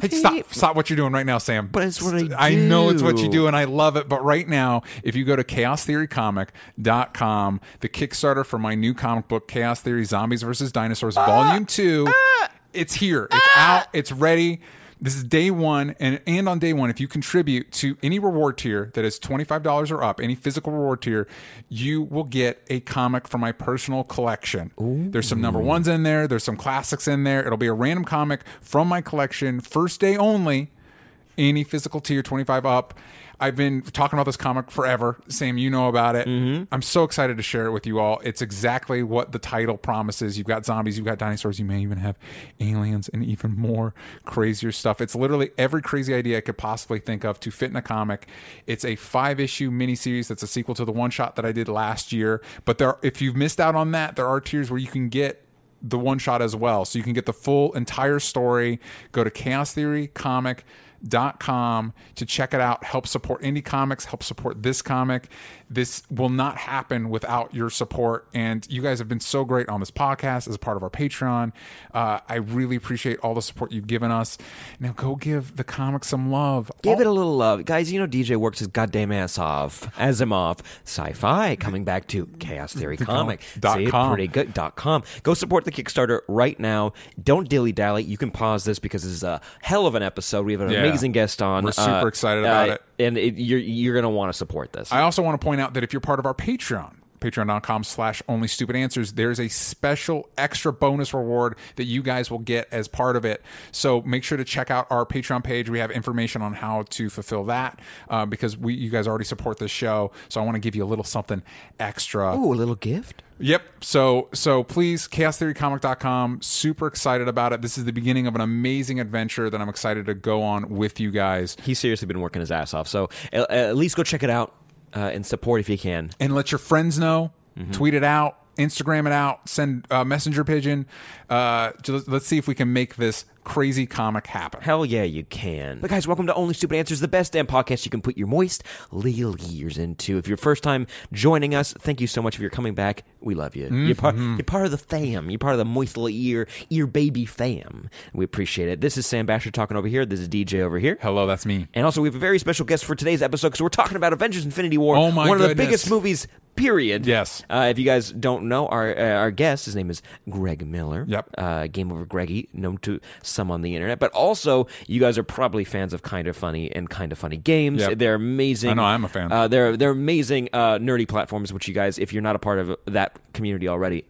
Hey, stop! Stop what you're doing right now, Sam. But it's what I do. I know it's what you do. and I love it. But right now, if you go to chaostheorycomic.com, the Kickstarter for my new comic book, Chaos Theory: Zombies versus Dinosaurs, Ah! Volume Two, it's here. It's out. It's ready. This is day one, and and on day one, if you contribute to any reward tier that is twenty five dollars or up, any physical reward tier, you will get a comic from my personal collection. There's some number ones in there. There's some classics in there. It'll be a random comic from my collection, first day only any physical tier 25 up. I've been talking about this comic forever. Sam, you know about it. Mm-hmm. I'm so excited to share it with you all. It's exactly what the title promises. You've got zombies, you've got dinosaurs, you may even have aliens and even more crazier stuff. It's literally every crazy idea I could possibly think of to fit in a comic. It's a five issue miniseries that's a sequel to the one shot that I did last year. But there, if you've missed out on that, there are tiers where you can get the one shot as well. So you can get the full entire story. Go to chaostheorycomic.com to check it out. Help support indie comics, help support this comic. This will not happen without your support. And you guys have been so great on this podcast as a part of our Patreon. Uh, I really appreciate all the support you've given us. Now go give the comic some love. Give All- it a little love. Guys, you know DJ works his goddamn ass off. Asimov, sci-fi, coming back to Chaos Theory Comic. dot See, com. pretty good. Dot com. Go support the Kickstarter right now. Don't dilly-dally. You can pause this because this is a hell of an episode. We have an Yeah. amazing guest on. We're super excited about it. And it, you're, you're going to want to support this. I also want to point out that if you're part of our Patreon, patreon.com slash only stupid answers there's a special extra bonus reward that you guys will get as part of it so make sure to check out our patreon page we have information on how to fulfill that uh, because we you guys already support this show so i want to give you a little something extra oh a little gift? Yep. So so please, chaostheorycomic.com. Super excited about it. This is the beginning of an amazing adventure that I'm excited to go on with you guys. He's seriously been working his ass off. So at, at least go check it out uh, and support if you can. and let your friends know. Mm-hmm. Tweet it out, Instagram it out, send uh, messenger pigeon. Uh, let's see if we can make this crazy comic happen. Hell yeah, you can. But guys, welcome to Only Stupid Answers, the best damn podcast you can put your moist little ears into. If you're first time joining us, thank you so much. If you're coming back, we love you. You're, part, Mm-hmm. you're part of the fam. You're part of the moist little ear, ear baby fam. We appreciate it. This is Sam Bashor talking over here. This is DJ over here. Hello, that's me. And also, we have a very special guest for today's episode because we're talking about Avengers: Infinity War, Oh my one of the biggest movies. Period. Yes. Uh, if you guys don't know, our uh, our guest, his name is Greg Miller. Yep. Uh, Game Over Greggy, known to some on the internet, but also you guys are probably fans of Kind of Funny and Kind of Funny games. Yep. They're amazing. I know, I'm a fan. Uh, they're they're amazing uh, nerdy platforms. Which you guys, if you're not a part of that community already,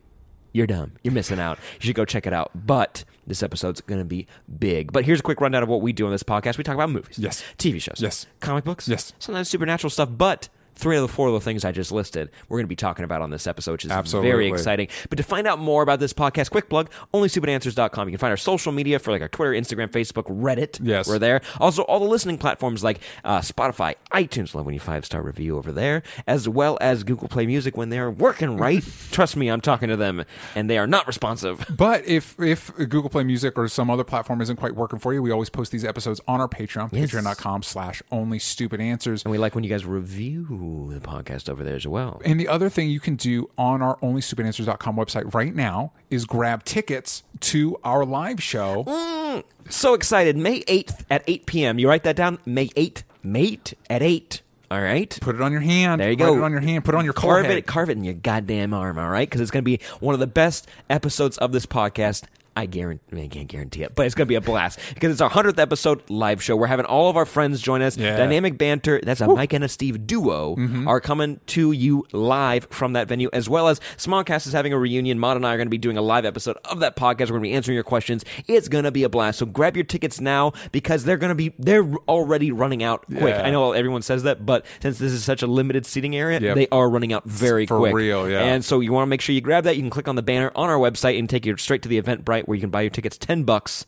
you're dumb. You're missing out. You should go check it out. But this episode's going to be big. But here's a quick rundown of what we do on this podcast. We talk about movies, Yes. TV shows, Yes. comic books, Yes. sometimes supernatural stuff. But three of the four of the things I just listed, we're going to be talking about on this episode, which is Absolutely. very exciting. But to find out more about this podcast, quick plug, onlystupidanswers.com. You can find our social media for like our Twitter, Instagram, Facebook, Reddit. Yes. We're there. Also, all the listening platforms like uh, Spotify, iTunes, love when you five star review over there, as well as Google Play Music when they're working right. Trust me, I'm talking to them, and they are not responsive. But if if Google Play Music or some other platform isn't quite working for you, we always post these episodes on our Patreon, Yes. patreon.com slash only stupid answers. And we like when you guys review the podcast over there as well. And the other thing you can do on our onlystupidanswers.com website right now is grab tickets to our live show. Mm, so excited. May 8th at 8 p.m. You write that down? May 8th. Mate at 8. All right? Put it on your hand. There you go. Put it on your hand. Put it on your carve forehead. it, carve it in your goddamn arm. All right, because it's going to be one of the best episodes of this podcast. I guarantee, I can't guarantee it, but it's going to be a blast because it's our hundredth episode live show. We're having all of our friends join us. Yeah. Dynamic banter. That's a Mike and a Steve duo Mm-hmm. are coming to you live from that venue, as well as Smallcast is having a reunion. Mod and I are going to be doing a live episode of that podcast. We're going to be answering your questions. It's going to be a blast. So grab your tickets now because they're going to be they're already running out quick. Yeah. I know everyone says that, but since this is such a limited seating area, Yep. they are running out very For quick. real, yeah. And so you want to make sure you grab that. You can click on the banner on our website and take you straight to the Eventbrite where you can buy your tickets ten bucks.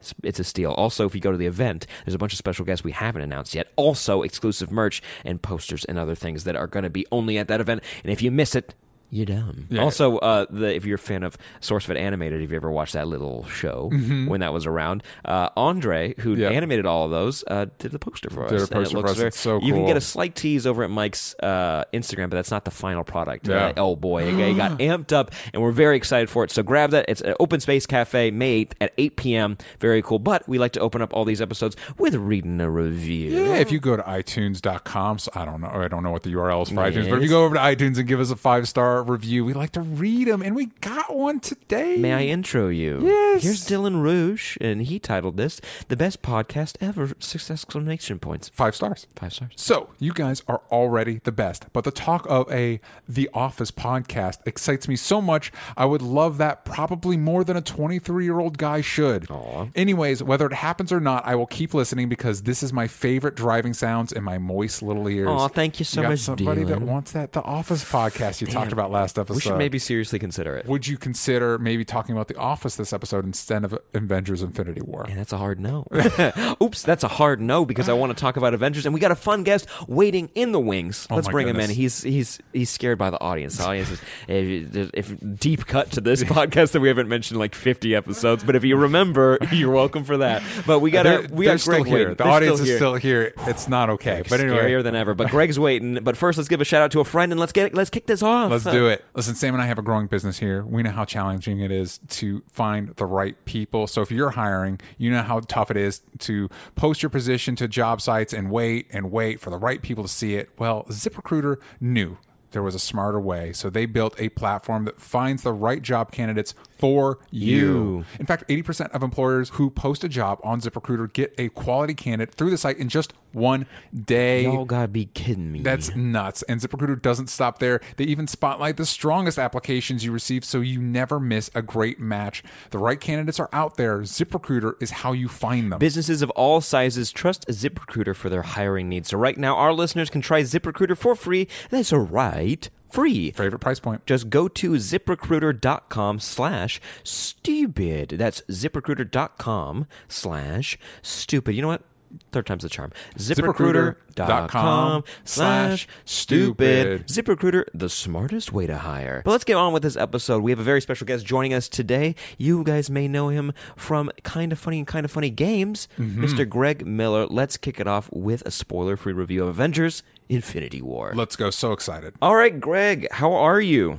It's, it's a steal. Also, if you go to the event, there's a bunch of special guests we haven't announced yet. Also, exclusive merch and posters and other things that are going to be only at that event. And if you miss it, you're dumb. Yeah. Also, uh, the, if you're a fan of SourceFed Animated, if you ever watched that little show when that was around, uh, Andre, who Mm-hmm. Yeah. animated all of those, uh, did the poster for Did us. a and it poster for looks us. very- It's so You can get a slight tease over at Mike's uh, Instagram, but that's not the final product. Yeah. Uh, oh boy, it, it got amped up, and we're very excited for it. So grab that. It's at Open Space Cafe, May 8th at 8 p.m. Very cool. But we like to open up all these episodes with reading a review. Yeah, if you go to iTunes.com, so I don't know, I don't know what the URL is for iTunes, but if you go over to iTunes and give us a five star review, we like to read them, and we got one today. May I intro you? Yes. Here's Dylan Rouge, and he titled this "The Best Podcast Ever!" Six exclamation points. Five stars. Five stars. So, you guys are already the best, but the talk of a The Office podcast excites me so much. I would love that probably more than a 23 year old guy should. Aww. Anyways, whether it happens or not, I will keep listening because this is my favorite driving sounds in my moist little ears. Aw, thank you so got much, Somebody that wants that The Office podcast you talked about last episode. We should maybe seriously consider it. Would you consider maybe talking about The Office this episode instead of Avengers Infinity War? And that's a hard no. Oops, that's a hard no because I want to talk about Avengers, and we got a fun guest waiting in the wings. Oh let's Oh bring him in. He's he's he's scared by the audience. The audience is if, if deep cut to this podcast that we haven't mentioned like fifty episodes, but if you remember, you're welcome for that. But we got They're, a, we they're got still Greg here. The They're audience still is here. still here. It's not okay. But anyway, scarier than ever. But Greg's waiting. But first, let's give a shout out to a friend and let's get let's kick this off. Let's do it. Listen, Sam and I have a growing business here. We know how challenging it is to find the right people. So if you're hiring, you know how tough it is to post your position to job sites and wait and wait for the right people to see it. Well, ZipRecruiter knew there was a smarter way. So they built a platform that finds the right job candidates for you. You. In fact, 80% of employers who post a job on ZipRecruiter get a quality candidate through the site in just one day. Y'all gotta be kidding me. That's nuts. And ZipRecruiter doesn't stop there. They even spotlight the strongest applications you receive so you never miss a great match. The right candidates are out there. ZipRecruiter is how you find them. Businesses of all sizes trust ZipRecruiter for their hiring needs. So right now, our listeners can try ZipRecruiter for free. That's right, free. Favorite price point. Just go to ziprecruiter.com slash stupid. That's ziprecruiter.com slash stupid. You know what? Third time's the charm. ZipRecruiter.com slash stupid. ZipRecruiter, the smartest way to hire. But let's get on with this episode. We have a very special guest joining us today. You guys may know him from Kind of Funny and Kind of Funny Games, mm-hmm. Mr. Greg Miller. Let's kick it off with a spoiler free review of Avengers Infinity War. Let's go. So excited. All right, Greg, how are you?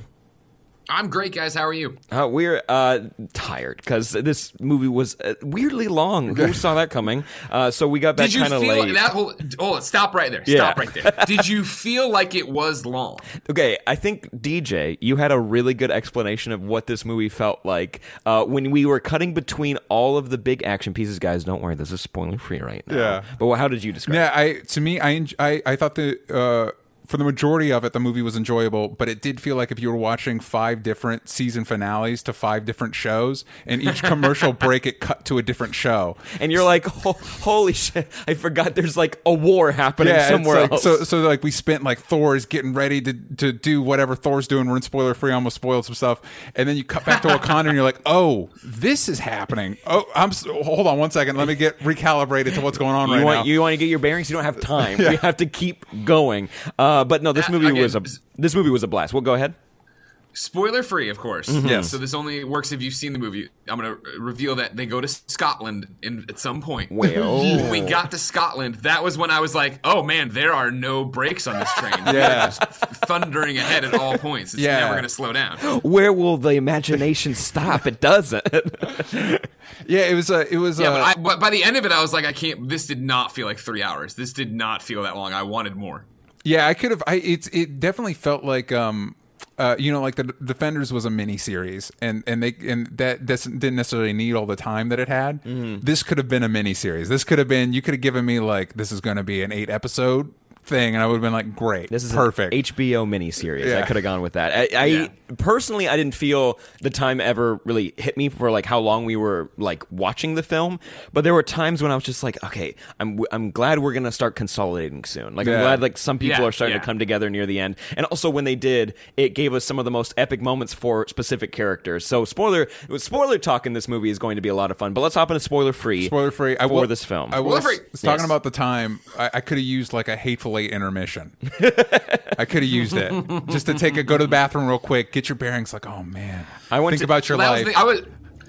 I'm great, guys. How are you? Uh, we're uh, tired because this movie was uh, weirdly long. Who saw that coming? Uh, so we got back Did you kind of feel late. that whole? Oh, stop right there. Yeah. Stop right there. Did you feel like it was long? Okay, I think DJ, you had a really good explanation of what this movie felt like uh, when we were cutting between all of the big action pieces. Guys, don't worry, this is spoiler free right now. Yeah. But how did you describe? it? Yeah, I to me, I I, I thought the uh, for the majority of it, the movie was enjoyable, but it did feel like if you were watching five different season finales to five different shows, and each commercial break it cut to a different show. And you're like, "Ho- holy shit! I forgot there's like a war happening it's somewhere like- else. So, so like we spent like Thor is getting ready to to do whatever Thor's doing. We're in spoiler free. Almost spoiled some stuff, and then you cut back to Wakanda, and you're like, oh, this is happening. Oh, I'm. Hold on one second. Let me get recalibrated to what's going on you right want now. you want to get your bearings. You don't have time. We have to keep going. Uh, Uh, but no, this Uh, movie okay. was a this movie was a blast. Well, go ahead. Spoiler free, of course. Mm-hmm. Yes. So this only works if you've seen the movie. I'm going to reveal that they go to Scotland in, at some point. Well. when we got to Scotland, that was when I was like, "Oh man, there are no brakes on this train. Yeah. Just thundering ahead at all points. It's Yeah. never going to slow down." Where will the imagination stop? It doesn't. yeah, it was. Uh, it was. Yeah, uh, but, I, but by the end of it, I was like, "I can't." This did not feel like three hours. This did not feel that long. I wanted more. Yeah, I could have. I it's it definitely felt like um, uh, you know, like the Defenders was a mini series, and and they and that didn't necessarily need all the time that it had. This could have been a mini series. This could have been. You could have given me like this is going to be an eight episode thing, and I would have been like, great, This is perfect. an HBO miniseries. I could have gone with that. I, I Yeah. personally, I didn't feel the time ever really hit me for like how long we were like watching the film. But there were times when I was just like, okay, I'm I'm glad we're gonna start consolidating soon. Like I'm glad like some people Yeah, are starting yeah. to come together near the end. And also when they did, it gave us some of the most epic moments for specific characters. So spoiler spoiler talk in this movie is going to be a lot of fun. But let's hop into spoiler free. Spoiler free. I for will, this film. I was, Spoiler free. was talking Yes. about the time. I, I could have used like a hateful eight intermission. I could have used it just to take a go to the bathroom real quick, get your bearings. Like, oh man, I went think to- about your Well, that life. was the, I was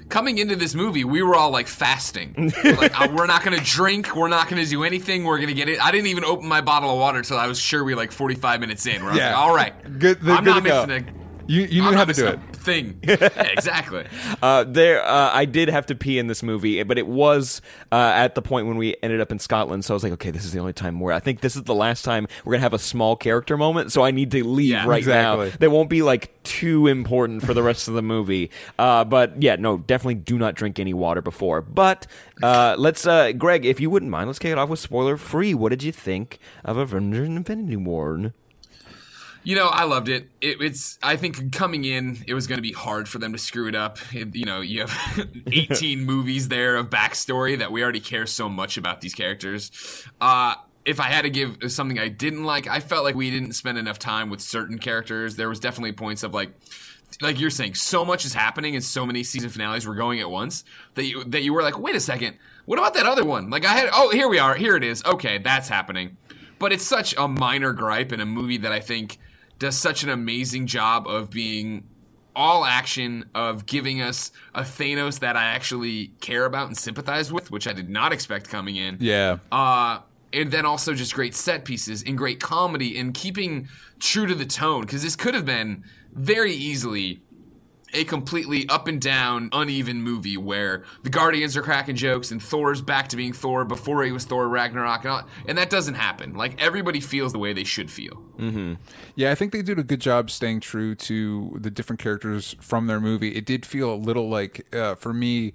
coming into this movie. We were all like fasting. We're like, "Oh, we're not going to drink. We're not going to do anything. We're going to get it. I didn't even open my bottle of water until I was sure we were like 45 minutes in. Where I was Yeah. like, all right, Good- I'm good not missing go. You you I'm knew how to do it. Thing. Yeah, exactly. Uh, there, uh, I did have to pee in this movie, but it was uh, at the point when we ended up in Scotland. So I was like, okay, this is the only time where I think this is the last time we're gonna have a small character moment. So I need to leave Yeah. right Exactly. now. They won't be like too important for the rest of the movie. Uh, but yeah, no, definitely do not drink any water before. But uh, let's, uh, Greg, if you wouldn't mind, let's kick it off with spoiler free. What did you think of Avengers: Infinity War? You know, I loved it. it. It's. I think coming in, it was going to be hard for them to screw it up. It- you know, you have 18 movies there of backstory that we already care so much about these characters. Uh, if I had to give something I didn't like, I felt like we didn't spend enough time with certain characters. There was definitely points of like, like you're saying, so much is happening and so many season finales were going at once that you that you were like, wait a second, what about that other one? Like I had, oh, here we are, here it is. Okay, that's happening. But it's such a minor gripe in a movie that I think does such an amazing job of being all action of giving us a Thanos that I actually care about and sympathize with, which I did not expect coming in. Yeah. Uh, and then also just great set pieces and great comedy and keeping true to the tone because this could have been very easily a completely up and down, uneven movie where the Guardians are cracking jokes and Thor's back to being Thor before he was Thor Ragnarok, and, all, and that doesn't happen. Like everybody feels the way they should feel. Yeah, I think they did a good job staying true to the different characters from their movie. It did feel a little like, uh, for me,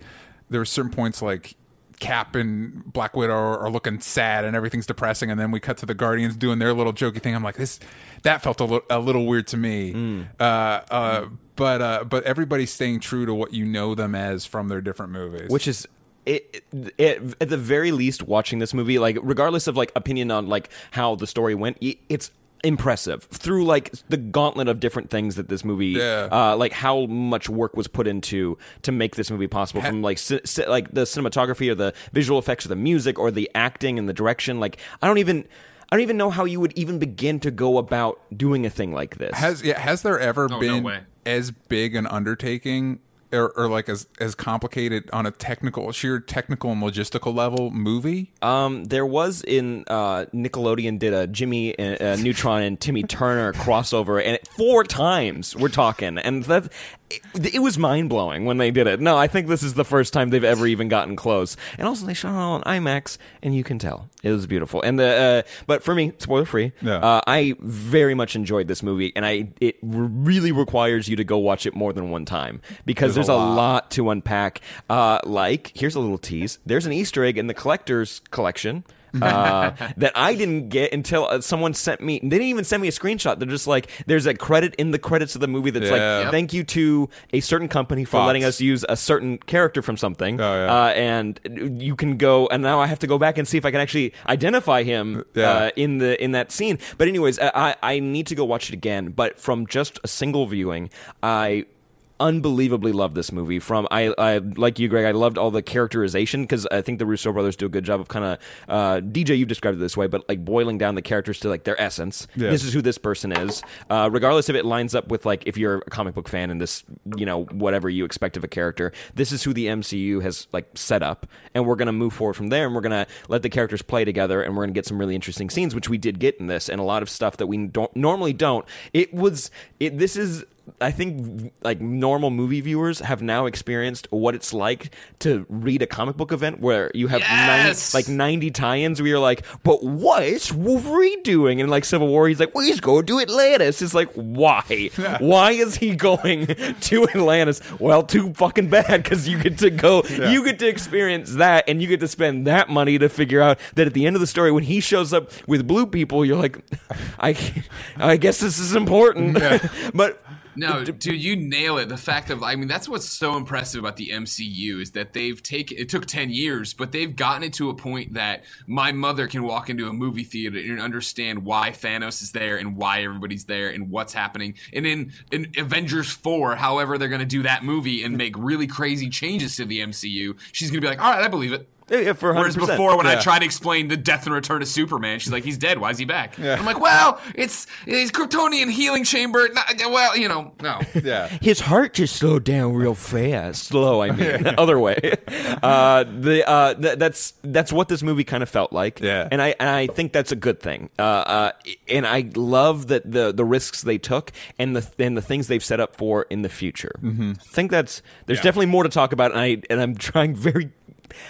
there were certain points like Cap and Black Widow are, are looking sad and everything's depressing, and then we cut to the Guardians doing their little jokey thing. I'm like, this, that felt a, little a little weird to me. Uh, uh, but uh, but everybody's staying true to what you know them as from their different movies. which is it, it, at the very least watching this movie like regardless of like opinion on like how the story went it's impressive through like the gauntlet of different things that this movie Yeah. uh like how much work was put into to make this movie possible from like ci- ci- like the cinematography or the visual effects or the music or the acting and the direction like i don't even I don't even know how you would even begin to go about doing a thing like this. Has yeah, has there ever Oh, no been way. as big an undertaking or, or like as as complicated on a technical sheer technical and logistical level movie? Um, there was in uh, Nickelodeon did a Jimmy uh, uh, Neutron and Timmy Turner crossover, and it, four times we're talking, and that it, it was mind blowing when they did it. No, I think this is the first time they've ever even gotten close, and also they shot it all on IMAX, and you can tell it was beautiful. And the uh, but for me, spoiler free, Yeah. uh, I very much enjoyed this movie, and I it really requires you to go watch it more than one time because there's, There's a lot. lot. to unpack. Uh, like here's a little tease: there's an Easter egg in the collector's collection. uh, that I didn't get until uh, someone sent me. They didn't even send me a screenshot. They're just like, there's a credit in the credits of the movie that's Yeah. like, thank you to a certain company for Fox. letting us use a certain character from something. Oh, yeah. uh, and you can go, and now I have to go back and see if I can actually identify him Yeah. uh, in the in that scene. But anyways, I I need to go watch it again. But from just a single viewing, I unbelievably love this movie. From I, I like you greg i loved all the characterization because i think the russo brothers do a good job of kind of uh, dj you've described it this way but like boiling down the characters to like their essence. Yeah. this is who this person is. Uh, regardless if it lines up with like if you're a comic book fan and this you know whatever you expect of a character this is who the mcu has like set up and we're gonna move forward from there and we're gonna let the characters play together and we're gonna get some really interesting scenes which we did get in this and a lot of stuff that we don't normally don't. It was it this is I think like normal movie viewers have now experienced what it's like to read a comic book event where you have Yes! 90, like 90 tie-ins where you're like, but what is Wolverine doing? And like Civil War, he's like, well, he's going to Atlantis. It's like, why? why is he going to Atlantis? Well, too fucking bad because you get to go, you get to experience that, and you get to spend that money to figure out that at the end of the story, when he shows up with blue people, you're like, I, I guess this is important, but. No, dude, you nail it. The fact of, I mean, that's what's so impressive about the MCU is that they've taken, it took 10 years, but they've gotten it to a point that my mother can walk into a movie theater and understand why Thanos is there and why everybody's there and what's happening. And in, in Avengers 4, however they're going to do that movie and make really crazy changes to the MCU, she's going to be like, all right, I believe it. Yeah, yeah, for 100%. Whereas before, when I Yeah. tried to explain the death and return of Superman, she's like, "He's dead. Why is he back?" I'm like, "Well, it's it's Kryptonian healing chamber. Not, well, you know, no." Yeah. His heart just slowed down real fast. Slow, I mean, the other way. Uh, the uh, th- that's that's what this movie kind of felt like. Yeah. and I and I think that's a good thing. Uh, uh, and I love that the the risks they took and the and the things they've set up for in the future. Mm-hmm. I think that's there's Yeah. definitely more to talk about, and I and I'm trying very.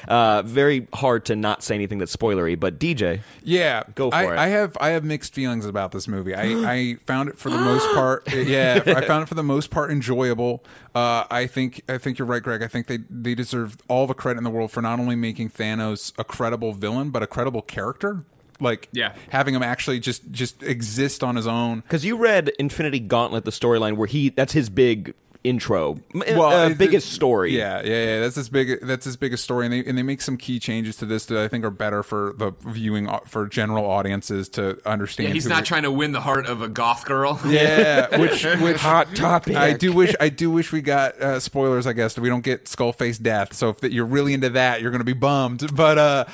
Uh, very hard to not say anything that's spoilery, but DJ, Yeah, Go for I, it. I have I have mixed feelings about this movie. I, I found it for the most part. Yeah, I found it for the most part enjoyable. Uh, I think I think you're right, Greg. I think they they deserve all the credit in the world for not only making Thanos a credible villain, but a credible character. Like, Yeah. having him actually just just exist on his own. because you read Infinity Gauntlet, the storyline where he that's his big intro, well, uh, it- biggest it- story. Yeah, yeah, yeah. That's his big. That's his biggest story, and they and they make some key changes to this that I think are better for the viewing for general audiences to understand. Yeah, he's not they- trying to win the heart of a goth girl. Yeah, which which Hot topic. I do wish I do wish we got uh, spoilers. I guess that we don't get skull face death. So if you're really into that, you're going to be bummed. But uh,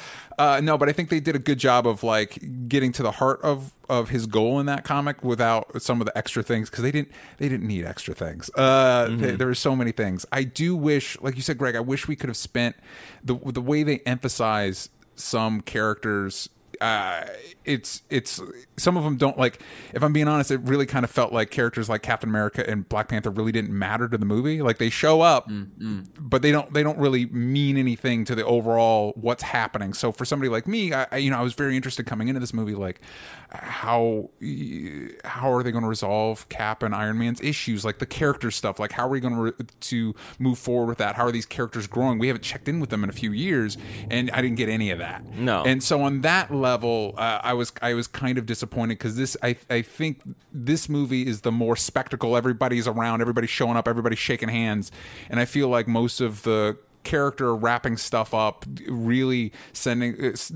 uh, no, but I think they did a good job of like getting to the heart of of his goal in that comic without some of the extra things because they didn't they didn't need extra things. Uh, th- there were so many things. I do wish, like you said, Greg. I wish we could have spent the the way they emphasize some characters uh, it's it's some of them don't like. If I'm being honest, it really kind of felt like characters like Captain America and Black Panther really didn't matter to the movie. Like they show up, but they don't they don't really mean anything to the overall what's happening. So for somebody like me, I, I you know I was very interested coming into this movie like how how are they going to resolve Cap and Iron Man's issues, like the character stuff, like how are we going to re- to move forward with that? How are these characters growing? We haven't checked in with them in a few years, and I didn't get any of that. No. and so on that level, uh, I was I was kind of disappointed because this I I think this movie is the more spectacle. Everybody's around, everybody's showing up, everybody's shaking hands, and I feel like most of the character wrapping stuff up really sending uh, it's,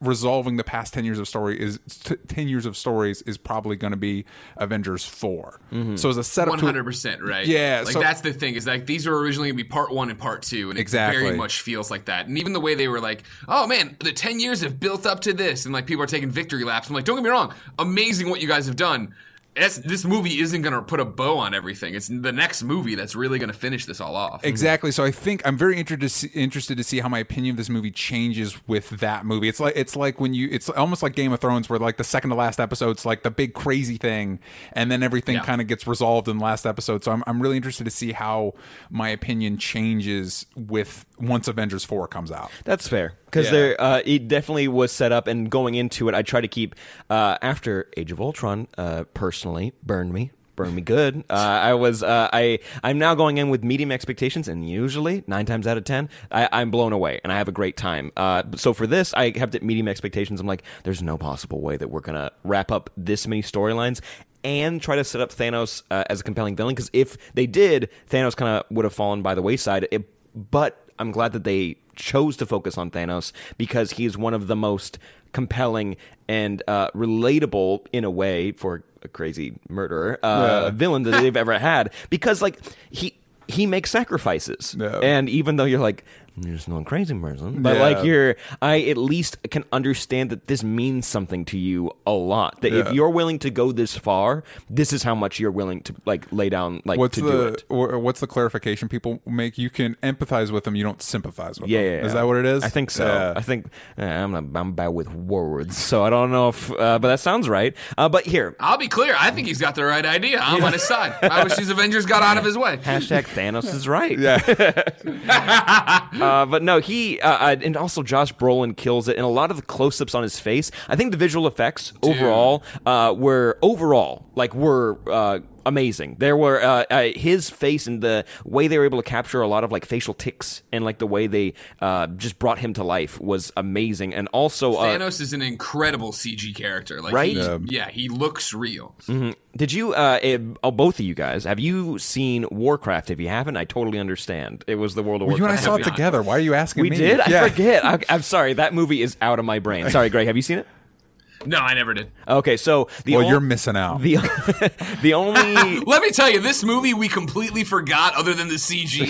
resolving the past 10 years of story is t- 10 years of stories is probably going to be avengers 4 mm-hmm. so as a setup One hundred percent, right? Yeah, like so- that's the thing is like these were originally gonna be part one and part two, and it Exactly. very much feels like that. And even the way they were like, "Oh man, the ten years have built up to this," and like people are taking victory laps. I'm like, don't get me wrong, amazing what you guys have done. It's, this movie isn't gonna put a bow on everything. It's the next movie that's really gonna finish this all off. Exactly. So I think I'm very interested to see, interested to see how my opinion of this movie changes with that movie. It's like it's like when you it's almost like Game of Thrones where like the second to last episode's like the big crazy thing and then everything Yeah. kind of gets resolved in the last episode. So I'm I'm really interested to see how my opinion changes with once Avengers 4 comes out. That's fair because Yeah. there uh, it definitely was set up, and going into it, I try to keep uh, after Age of Ultron. Uh, personally, burned me. Burned me good. Uh, I was uh, I I'm now going in with medium expectations, and usually nine times out of ten, I, I'm blown away, and I have a great time. Uh, so for this, I kept medium expectations. I'm like, there's no possible way that we're gonna wrap up this many storylines and try to set up Thanos uh, as a compelling villain. Because if they did, Thanos kind of would have fallen by the wayside. It, but I'm glad that they chose to focus on Thanos because he's one of the most compelling and uh, relatable in a way for a crazy murderer uh, Yeah. villain that they've ever had. Because like he he makes sacrifices, and even though you're like. You're just not a crazy person, but Yeah. like you're, I at least can understand that this means something to you a lot. That Yeah. if you're willing to go this far, this is how much you're willing to like lay down, like What's to do the it. or what's the clarification people make? You can empathize with them, you don't sympathize with Yeah, them. yeah, Is yeah. that what it is? I think so. Yeah. I think uh, I'm not, I'm bad with words, so I don't know if, uh, but that sounds right. Uh, but here, I'll be clear. I think he's got the right idea. I'm on his side. I wish these Avengers got out of his way. Hashtag Thanos is right. Yeah. Uh, but no, he uh, uh, and also Josh Brolin kills it, and a lot of the close-ups on his face. I think the visual effects overall uh, were overall like were. Uh, Amazing. There were uh, uh, his face and the way they were able to capture a lot of like facial ticks and like the way they uh, just brought him to life was amazing. And also, uh, Thanos is an incredible CG character. Like, Right? he- Yeah. yeah, he looks real. did you, uh, eh, oh, both of you guys, have you seen Warcraft? If you haven't, I totally understand. It was the World of Well, you and I saw it together. Why are you asking we me? did. I forget. I, I'm sorry. That movie is out of my brain. Sorry, Greg. Have you seen it? No, I never did. Okay, so the Well, ol- you're missing out. the the only Let me tell you, this movie we completely forgot, other than the CG.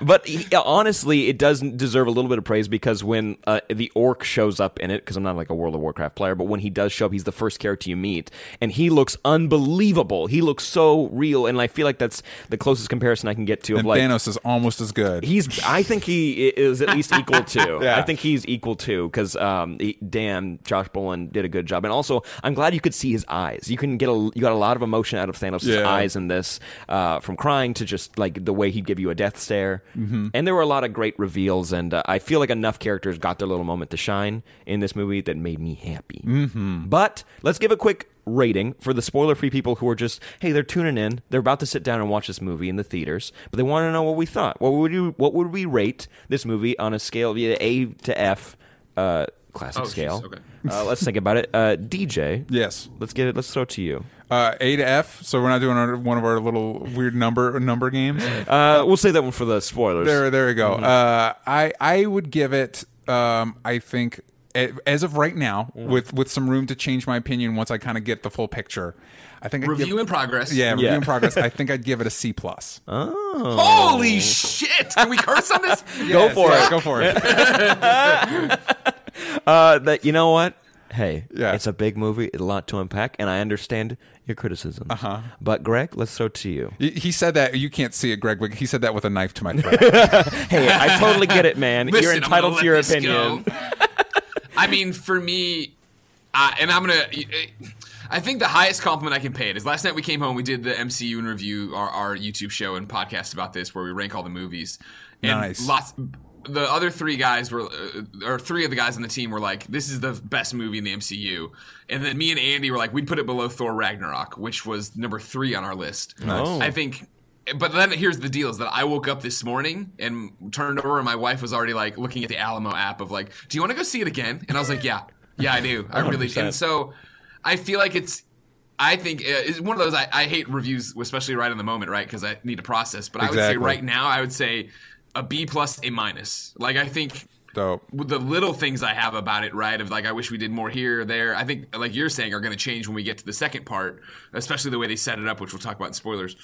but honestly it does deserve a little bit of praise because when uh, the orc shows up in it because i'm not like a world of warcraft player but when he does show up he's the first character you meet and he looks unbelievable he looks so real and i feel like that's the closest comparison i can get to of like Thanos is almost as good. He's. I think he is at least equal to. Yeah. I think he's equal to because um, he- damn, Josh Brolin did a good job, and also I'm glad you could see his eyes. You can get a you got a lot of emotion out of Thanos' Yeah. eyes in this, uh, from crying to just like the way he'd give you a death stare. Mm-hmm. And there were a lot of great reveals, and uh, I feel like enough characters got their little moment to shine in this movie that made me happy. Mm-hmm. But let's give a quick rating for the spoiler free people who are just hey they're tuning in they're about to sit down and watch this movie in the theaters but they want to know what we thought what would you what would we rate this movie on a scale of a to f uh classic Oh, scale okay. uh, let's think about it uh dj yes. let's get it let's throw it to you Uh, A to F. So we're not doing our, one of our little weird number number games. uh we'll say that one for the spoilers There, there we go. Mm-hmm. Uh, I I would give it. Um, I think as of right now, Mm. with with some room to change my opinion once I kind of get the full picture. I think I'd Review give, in progress. yeah, review Yeah. in progress. I think I'd give it a C plus. Holy shit! Can we curse on this? go for Yeah, it Go for it. uh that you know what hey Yeah. it's a big movie a lot to unpack and i understand your criticisms uh-huh but greg let's throw it to you he he said that you can't see it, Greg, but he said that with a knife to my throat. hey i totally get it man Listen, you're I'm entitled gonna to your let this opinion go. I mean, for me, uh, and I'm gonna. I think the highest compliment I can pay it is last night we came home. We did the MCU in review our, our YouTube show and podcast about this, where we rank all the movies. And Nice. Lots. The other three guys were, uh, or three of the guys on the team were like, "This is the best movie in the MCU," and then me and Andy were like, "We'd put it below Thor Ragnarok, which was number three on our list." Nice. I think but then here's the deal: is that I woke up this morning and turned over, and my wife was already like looking at the Alamo app of like, "Do you want to go see it again?" And I was like, "Yeah, yeah, I do. I really." 100%. And so I feel like it's. I think uh, it's one of those. I, I hate reviews, especially right in the moment, right? Because I need to process. But I would say right now, I would say a B plus, A minus. Like I think Dope. with the little things I have about it, right? Of like, I wish we did more here or there. I think, like you're saying, are going to change when we get to the second part, especially the way they set it up, which we'll talk about in spoilers.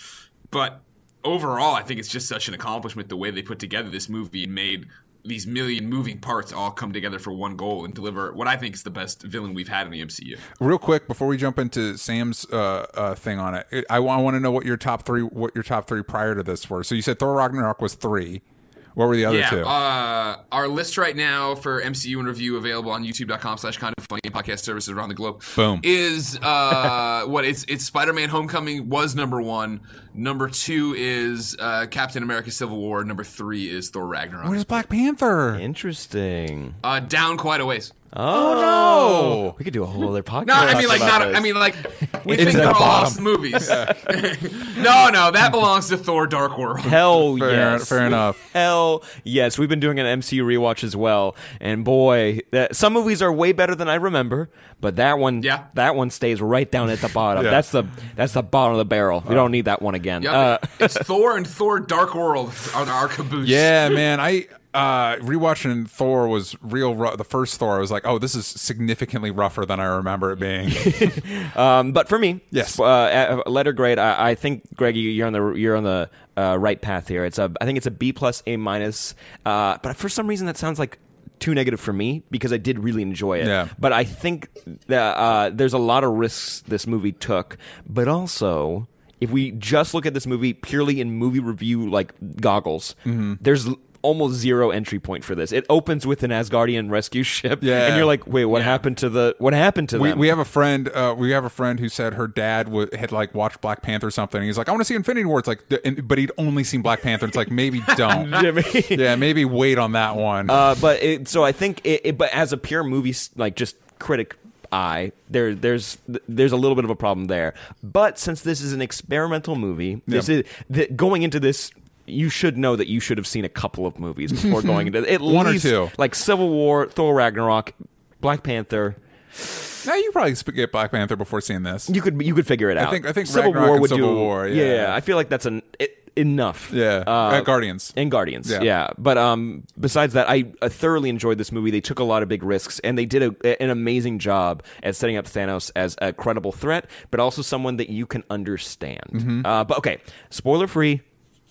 But overall, I think it's just such an accomplishment the way they put together this movie and made these million moving parts all come together for one goal and deliver what I think is the best villain we've had in the MCU. Real quick before we jump into Sam's uh, uh, thing on it, I, want to know what your top three, what your top three prior to this were. So you said Thor Ragnarok was three. What were the other yeah, two? Uh, our list right now for MCU in review available on youtube.com slash kind of funny podcast services around the globe. Boom. Is uh, what it's it's Spider Man Homecoming was number one. Number two is uh, Captain America Civil War. Number three is Thor Ragnarok. Where's Black Panther? Interesting. Uh, down quite a ways. Oh, no! we could do a whole other podcast. No, I mean like not. this. I mean like we It's think at they're the all bottom. lost movies. no, no, that belongs to Thor: Dark World. Hell Fair, yes. fair enough. Hell yes. We've been doing an MCU rewatch as well, and boy, that, some movies are way better than I remember, but that one, Yeah. that one stays right down at the bottom. Yeah. That's the that's the bottom of the barrel. We don't need that one again. Yep. Uh, it's Thor and Thor: Dark World are our caboose. Yeah, man. I uh, rewatching Thor was real. Rough. The first Thor, I was like, oh, this is significantly rougher than I remember it being. Um, but for me, Yes. uh, letter grade. I, I think Greg, you- you're on the you're on the uh, right path here. It's a I think it's a B plus A minus. Uh, but for some reason, that sounds like too negative for me because I did really enjoy it. Yeah. But I think that uh, there's a lot of risks this movie took, but also. If we just look at this movie purely in movie review like goggles, Mm-hmm. there's almost zero entry point for this. It opens with an Asgardian rescue ship, Yeah. and you're like, "Wait, what Yeah. happened to the? What happened to we, them?" we have a friend. Uh, we have a friend who said her dad w- had like watched Black Panther or something. He's like, I want to see Infinity War. It's like, th- and, but he'd only seen Black Panther. It's like maybe don't. Jimmy. yeah, maybe wait on that one. Uh, but it, so I think, it, it, but as a pure movie, like just critic eye, there, there's, there's a little bit of a problem there. But since this is an experimental movie, this Yeah. is the, going into this. You should know that you should have seen a couple of movies before going into at least One or two. like Civil War, Thor Ragnarok, Black Panther. now you probably get Black Panther before seeing this. You could you could figure it out. think- I think Civil Ragnarok War would Civil do. War, yeah. I feel like that's an it, enough. Yeah. Uh, Guardians. and Guardians. Yeah. Yeah. But um, besides that, I, I thoroughly enjoyed this movie. They took a lot of big risks, and they did a, an amazing job at setting up Thanos as a credible threat, but also someone that you can understand. Mm-hmm. Uh, but okay, spoiler free.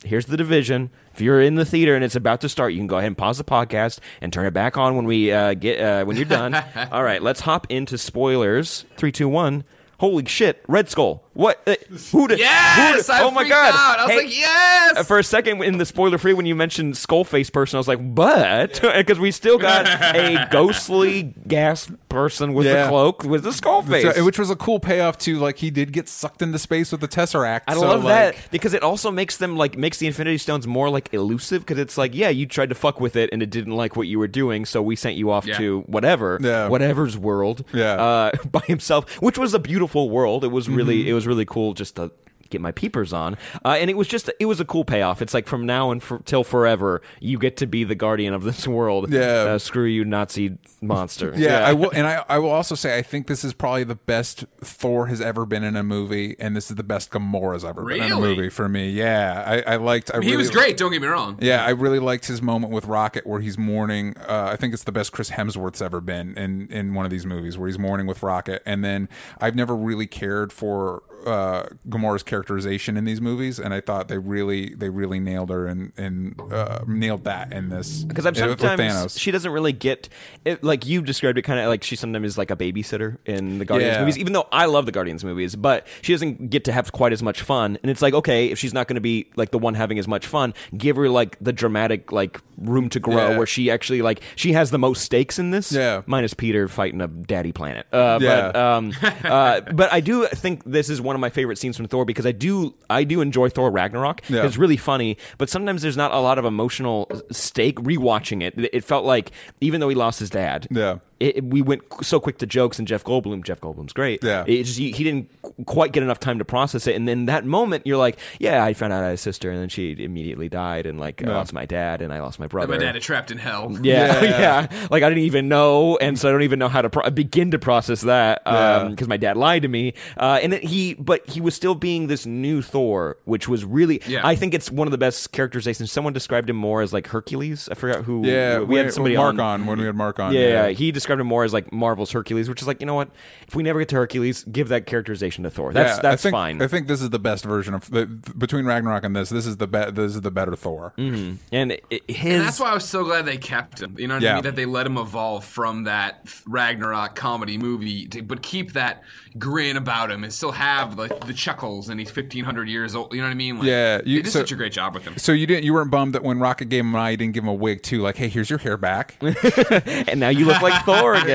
Here's the division. If you're in the theater and it's about to start, you can go ahead and pause the podcast and turn it back on when we uh, get uh, when you're done. All right, let's hop into spoilers. Three, two, one. Holy shit! Red Skull. What? Uh, who did? Yes, who did, I oh my god! out. I was Hey, like, yes. For a second, in the spoiler free, when you mentioned skull face person, I was like, but because we still got a ghostly gas person with Yeah. the cloak with the skull face. So- which was a cool payoff to like he did get sucked into space with the Tesseract. I so, love like, that because it also makes them like makes the Infinity Stones more like elusive because it's like yeah you tried to fuck with it and it didn't like what you were doing so we sent you off Yeah. to whatever Yeah. whatever's world Yeah. uh, by himself which was a beautiful world it was really Mm-hmm. it was really cool just to get my peepers on uh, and it was just it was a cool payoff it's like from now and for, till forever you get to be the guardian of this world Yeah. uh, screw you Nazi monster Yeah, I will, and I, I will also say I think this is probably the best Thor has ever been in a movie, and this is the best Gamora's ever been in a movie for me. Yeah, I, I liked. I he really, was great. Don't get me wrong. Yeah, I really liked his moment with Rocket where he's mourning. Uh, I think it's the best Chris Hemsworth's ever been in in one of these movies where he's mourning with Rocket. And then I've never really cared for uh, Gamora's characterization in these movies, and I thought they really they really nailed her and and uh, nailed that in this because I'm sometimes she doesn't really get it. Like you described it, kind of like she sometimes is like a babysitter in the Guardians Yeah. movies. Even though I love the Guardians movies, but she doesn't get to have quite as much fun. And it's like okay, if she's not going to be like the one having as much fun, give her like the dramatic like room to grow Yeah. where she actually like she has the most stakes in this. Yeah. minus Peter fighting a daddy planet. Uh, Yeah. but um, uh, but I do think this is one of my favorite scenes from Thor because I do I do enjoy Thor Ragnarok. Yeah. It's really funny, but sometimes there's not a lot of emotional stake rewatching it. It felt like even though he lost his dad, Yeah. It, it- we went so quick to jokes and Jeff Goldblum. Jeff Goldblum's great. Yeah. it just, he, he didn't quite get enough time to process it, and then that moment you're like, yeah, I found out I had a sister, and then she immediately died, and like I lost my dad, and I lost my brother. My dad is trapped in hell. Yeah, Yeah. yeah, Like I didn't even know, and so I don't even know how to pro- begin to process that Yeah. because my dad lied to me. Uh, and he, but he was still being this new Thor, which was really. Yeah. I think it's one of the best characterizations. Someone described him more as like Hercules. I forgot who. Yeah, we had somebody Mark on. on. when we had Mark on. Yeah, he described him more as like Marvel's Hercules, which is like you know what? If we never get to Hercules, give that characterization to Thor. That's Yeah, that's I think, fine. I think this is the best version of the, between Ragnarok and this. This is the be- this is the better Thor. Mm-hmm. and it, his And that's why I was so glad they kept him. You know what I mean? That they let him evolve from that Ragnarok comedy movie, to, but keep that grin about him and still have like the chuckles. And he's fifteen hundred years old. You know what I mean? Like, Yeah, you- they did so- such a great job with him. So you didn't you weren't bummed that when Rocket gave him an eye, you didn't give him a wig too? Like, hey, here's your hair back. and now you look like Thor again.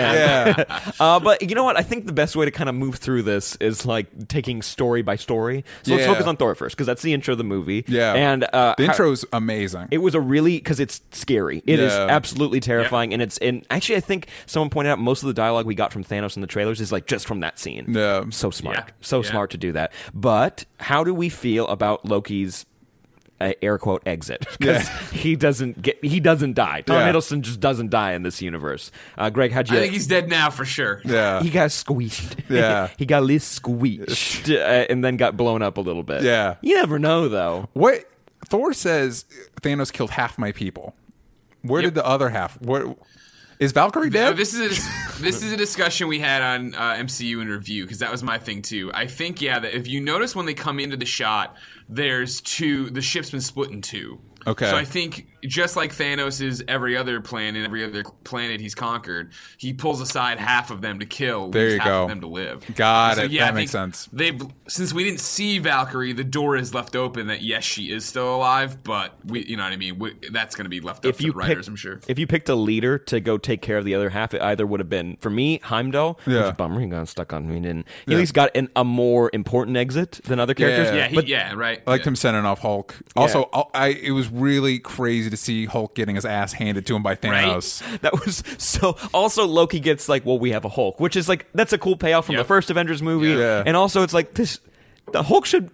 yeah, Uh, but you know what? I think the best way to kind of move through this is like taking story by story. So let's Yeah. focus on Thor first because that's the intro of the movie. yeah. and uh, the how- intro's amazing. It was a really because it's scary. It is Yeah. absolutely terrifying, and it's and actually I think someone pointed out most of the dialogue we got from Thanos in the trailers is like just from that scene. Yeah. so smart, Yeah. so Yeah. smart to do that. But how do we feel about Loki's? Uh, air quote exit because he doesn't get he doesn't die. Tom Yeah. Hiddleston just doesn't die in this universe. Uh, Greg, how'd you? I think he's dead now for sure. yeah, he got squeezed. Yeah. he got a little squeezed, uh, and then got blown up a little bit. Yeah. you never know though. what Thor says Thanos killed half my people. Where Yep. did the other half? Where is Valkyrie dead? this is a, this is a discussion we had on uh, MCU in review because that was my thing too. I think yeah that if you notice when they come into the shot, there's two. The ship's been split in two. Okay. So I think just like Thanos is every other planet, every other planet he's conquered, he pulls aside half of them to kill, There you half go. of them to live. Got So, it. Yeah, That makes sense. They've since we didn't see Valkyrie, the door is left open that yes, she is still alive, but we, you know what I mean. We, that's going to be left up if to you the writers, picked, I'm sure. if you picked a leader to go take care of the other half, it either would have been for me Heimdall, which Yeah. is a bummer he got stuck on me, and he at least got an, a more important exit than other characters. Yeah. yeah, he, but yeah, right. I liked yeah. him sending off Hulk. Also, I it was really crazy to see Hulk getting his ass handed to him by Thanos. That was so. Also, Loki gets like, "Well, we have a Hulk," which is like that's a cool payoff from Yep. the first Avengers movie. Yeah. And also, it's like this: the Hulk should.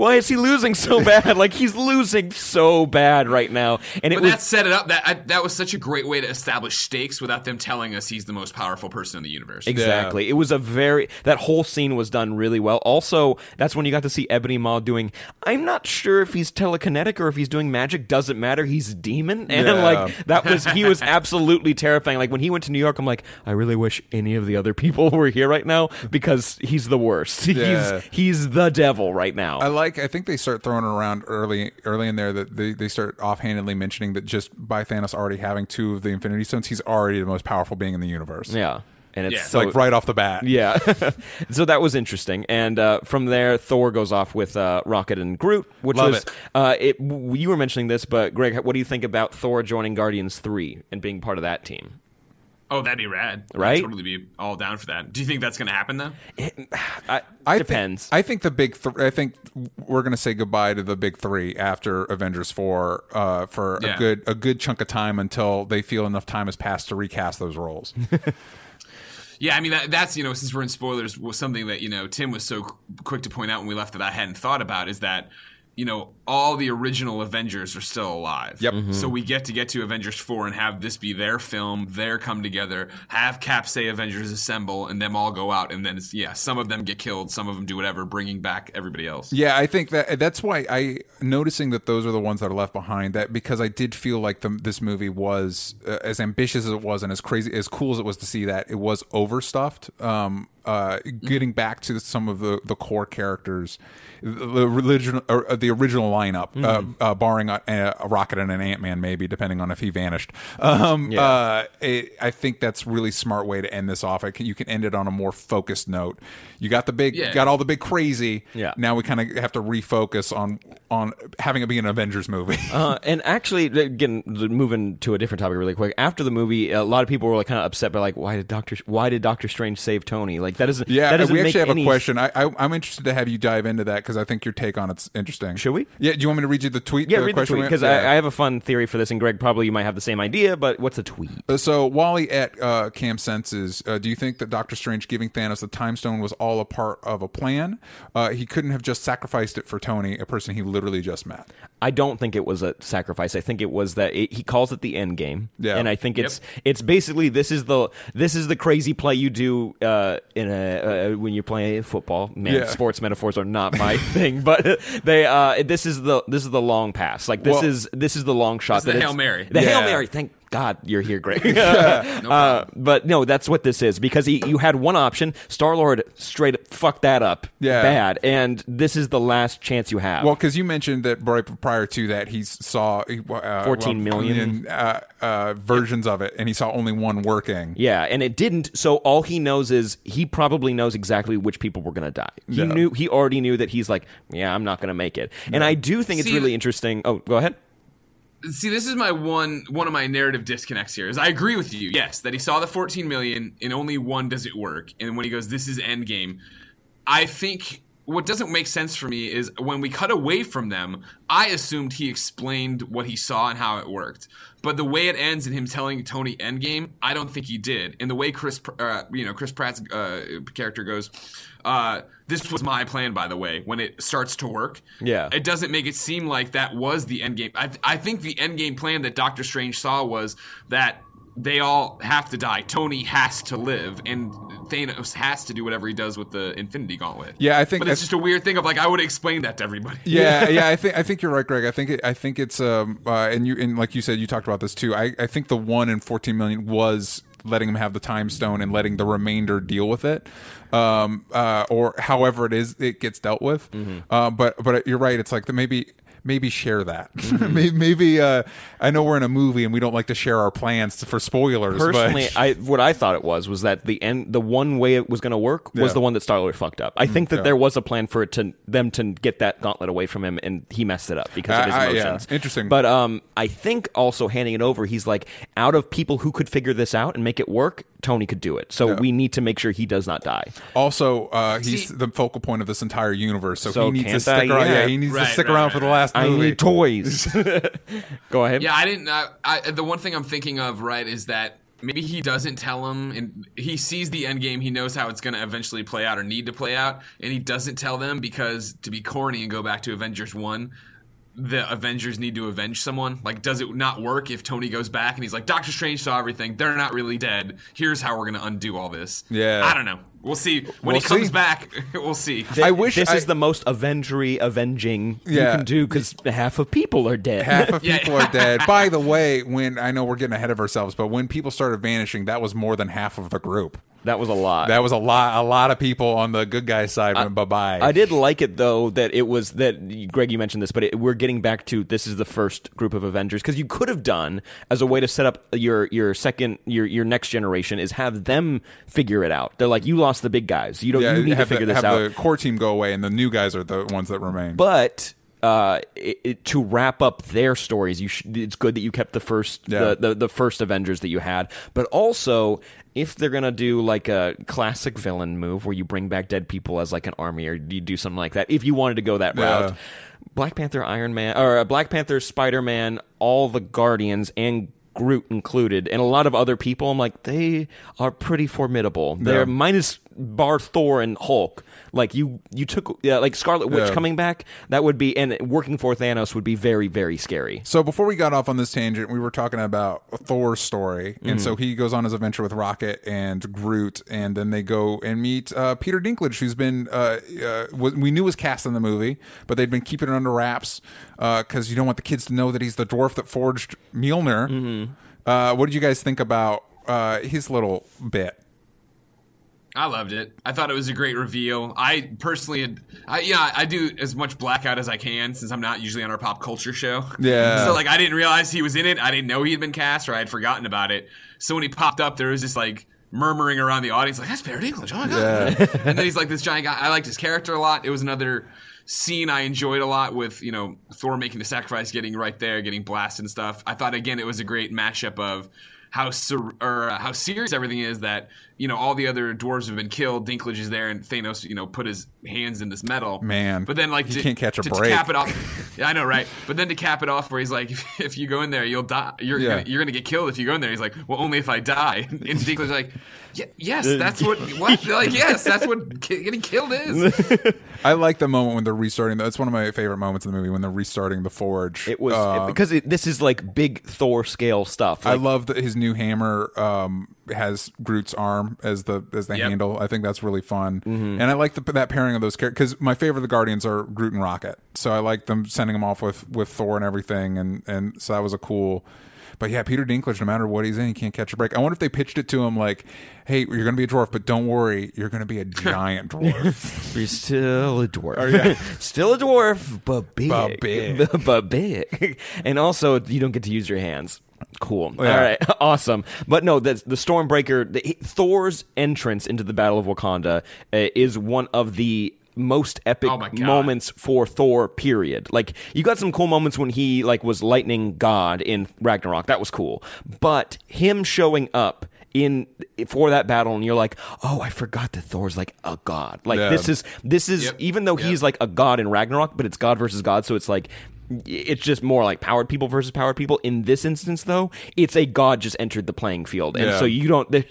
Why is he losing so bad? like he's losing so bad right now, and it But was that set it up. That I, that was such a great way to establish stakes without them telling us he's the most powerful person in the universe. Exactly. It was a very that whole scene was done really well. Also, that's when you got to see Ebony Maw doing. I'm not sure if he's telekinetic or if he's doing magic. Doesn't matter. He's a demon, and Yeah. like that was he was absolutely terrifying. Like when he went to New York, I'm like, I really wish any of the other people were here right now because he's the worst. Yeah. He's he's the devil right now. I like. I think they start throwing it around early, early in there that they, they start offhandedly mentioning that just by Thanos already having two of the Infinity Stones, he's already the most powerful being in the universe. yeah, and it's Yeah. so like right off the bat. Yeah. so that was interesting. And uh, from there, Thor goes off with uh, Rocket and Groot, which Love was. it. Uh, it. w- You were mentioning this, but Greg, what do you think about Thor joining Guardians 3 and being part of that team? Oh, that'd be rad. I'd Right? totally be all down for that. Do you think that's going to happen though? I, I depends. Think, I think the big. Th- I think we're going to say goodbye to the big three after Avengers four uh, for Yeah. a good a good chunk of time until they feel enough time has passed to recast those roles. Yeah, I mean that, that's you know since we're in spoilers, was something that you know Tim was so qu- quick to point out when we left that I hadn't thought about is that you know all the original Avengers are still alive. Yep. So we get to get to Avengers four and have this be their film, their come together, have Cap say Avengers assemble, and them all go out, and then yeah, some of them get killed, some of them do whatever, bringing back everybody else. Yeah, I think that that's why I noticing that those are the ones that are left behind. That because I did feel like the, this movie was uh, as ambitious as it was and as crazy as cool as it was to see that it was overstuffed. Um, uh, getting back to some of the, the core characters, the religion or uh, the original lineup, uh, uh, barring a, a Rocket and an Ant Man, maybe depending on if he vanished. Um, uh, it, I think that's really smart way to end this off. I can, you can end it on a more focused note. You got the big, Yeah. got all the big crazy. Yeah. Now we kind of have to refocus on on having it be an Avengers movie. Uh, and actually, again, moving to a different topic really quick. After the movie, a lot of people were like kind of upset by like, why did Doctor Why did Doctor Strange save Tony? Like that doesn't. yeah, that doesn't we make actually have any a question. I, I I'm interested to have you dive into that because I think your take on it's interesting. Should we? Yeah. Do you want me to read you the tweet? Yeah, the read the question tweet because Yeah. I, I have a fun theory for this, and Greg probably you might have the same idea. But what's a tweet? Uh, So Wally at uh, Cam Senses, uh, do you think that Doctor Strange giving Thanos the Time Stone was all a part of a plan? Uh, he couldn't have just sacrificed it for Tony, a person he literally just met. I don't think it was a sacrifice. I think it was that it, he calls it the end game. Yeah. and I think it's it's basically this is the this is the crazy play you do uh, in a uh, when you're playing football. Man, Yeah. sports metaphors are not my thing, but they uh, this is the this is the long pass. Like this Well- is this is the long shot. Is the that Hail Mary. The Hail Mary. Thank God you're here, Greg. uh, but no, that's what this is because he, you had one option. Star Lord straight up fucked that up. Yeah. bad, and this is the last chance you have. Well, because you mentioned that right prior to that, he saw uh, 14 million. uh, uh, versions of it, and he saw only one working. Yeah, and it didn't. So all he knows is he probably knows exactly which people were going to die. He Yeah. knew he already knew that he's like, yeah, I'm not going to make it. And I do think it's really interesting. Oh, go ahead. See, this is my one one of my narrative disconnects here. Is I agree with you, yes, that he saw the 14 million and only one does it work. And when he goes, "This is Endgame," I think what doesn't make sense for me is when we cut away from them. I assumed he explained what he saw and how it worked, but the way it ends in him telling Tony Endgame, I don't think he did. And the way Chris, uh, you know, Chris Pratt's uh, character goes. Uh, this was my plan, by the way. When it starts to work, Yeah. it doesn't make it seem like that was the end game. I, I think the end game plan that Doctor Strange saw was that they all have to die. Tony has to live, and Thanos has to do whatever he does with the Infinity Gauntlet. Yeah, I think But it's just a weird thing of like I would explain that to everybody. yeah, yeah. I think I think you're right, Greg. I think it, I think it's um uh, and you and like you said, you talked about this too. I I think the one in 14 million was letting him have the time stone and letting the remainder deal with it, um uh or however it is it gets dealt with. Mm-hmm. Uh, but but you're right. It's like the maybe. Maybe share that. Mm-hmm. maybe, maybe uh, I know we're in a movie and we don't like to share our plans for spoilers. Personally, but I what I thought it was was that the end, the one way it was going to work was Yeah. The one that Star Lord fucked up. I think that yeah. there was a plan for it to them to get that gauntlet away from him, and he messed it up because of his I- I- yeah. emotions. Interesting. but um, I think also handing it over, he's like, out of people who could figure this out and make it work, Tony could do it. So Yeah. we need to make sure he does not die. Also, uh, he's See- the focal point of this entire universe, so, So he needs to stick I- around. yeah. Yeah, he needs Right, to stick right, around right, for the last I movie. need toys. Go ahead. Yeah, I didn't. I, I, the one thing I'm thinking of, right, is that maybe he doesn't tell him, and he sees the end game. He knows how it's going to eventually play out or need to play out, and he doesn't tell them because to be corny and go back to Avengers One. The Avengers need to avenge someone. Like, does it not work if Tony goes back and he's like, Doctor Strange saw everything. They're not really dead. Here's how we're going to undo all this. Yeah. I don't know. We'll see. When We'll he comes see. back, we'll see. I wish this I- is the most avengery avenging you can do because half of people are dead. Half of Yeah. people are dead. By the way, when I know we're getting ahead of ourselves, but when people started vanishing, that was more than half of the group. That was a lot. That was a lot. A lot of people on the good guy side went bye bye. I did like it though that it was that Greg you mentioned this, but it, we're getting back to this is the first group of Avengers because you could have done as a way to set up your your second your your next generation is have them figure it out. They're like you lost the big guys, you don't Yeah, you need to figure the, this have out. the core team go away, and the new guys are the ones that remain. but uh, it, it- to wrap up their stories, you sh- it's good that you kept the first Yeah. the, the the first Avengers that you had, but also if they're gonna do like a classic villain move where you bring back dead people as like an army or you do something like that, if you wanted to go that Yeah. route, Black Panther, Iron Man, or uh, Black Panther, Spider Man, all the Guardians and. Groot included, and a lot of other people. I'm like, they are pretty formidable. They're minus bar Thor and Hulk. Like you, you took yeah, like Scarlet Witch Yeah. coming back. That would be and working for Thanos would be very, very scary. So before we got off on this tangent, we were talking about Thor's story, and Mm-hmm. so he goes on his adventure with Rocket and Groot, and then they go and meet uh, Peter Dinklage, who's been uh, uh, we knew was cast in the movie, but they'd been keeping it under wraps because you don't want the kids to know that he's the dwarf that forged Mjolnir. Mm-hmm. Uh, what did you guys think about uh, his little bit? I loved it. I thought it was a great reveal. I personally, had, I yeah, I do as much blackout as I can since I'm not usually on our pop culture show. Yeah. So like, I didn't realize he was in it. I didn't know he had been cast, or I had forgotten about it. So when he popped up, there was this like murmuring around the audience, like that's Peter English. Oh my god! and then he's like this giant guy. I liked his character a lot. It was another scene I enjoyed a lot with you know Thor making the sacrifice, getting right there, getting blasted and stuff. I thought again it was a great mashup of how ser- or uh, how serious everything is that you know all the other dwarves have been killed. Dinklage is there, and Thanos you know put his hands in this metal. Man, but then like he to, can't catch a to, break. To cap it off, yeah, I know, right? But then to cap it off, where he's like, if, if you go in there, you'll die. You're Yeah. gonna, you're gonna get killed if you go in there. He's like, well, only if I die. And Dinklage's like, yes, that's what. What? Like, yes, that's what getting killed is. I like the moment when they're restarting. That's one of my favorite moments in the movie when they're restarting the forge. It was Uh, because it, this is like big Thor scale stuff. I love that his new hammer um, has Groot's arm as the as the Yep. handle. I think that's really fun, Mm-hmm. and I like the, that pairing of those characters because my favorite of the Guardians are Groot and Rocket. So I like them sending them off with with Thor and everything, and and so that was a cool. But yeah, Peter Dinklage, no matter what he's in, he can't catch a break. I wonder if they pitched it to him like, "Hey, you're going to be a dwarf, but don't worry, you're going to be a giant dwarf." You're still a dwarf. still a dwarf, but big. But big. but big. And also, you don't get to use your hands. Cool. Yeah. All right. Awesome. But no, the, the Stormbreaker, the, Thor's entrance into the Battle of Wakanda uh, is one of the most epic Oh moments for Thor period. Like you got some cool moments when he like was lightning god in Ragnarok. That was cool. But him showing up in for that battle and you're like, "Oh, I forgot that Thor's like a god." Like Yeah. this is this is Yep. even though he's like a god in Ragnarok, but it's god versus god, so it's like it's just more like powered people versus powered people. In this instance, though, it's a god just entered the playing field, and Yeah. so you don't.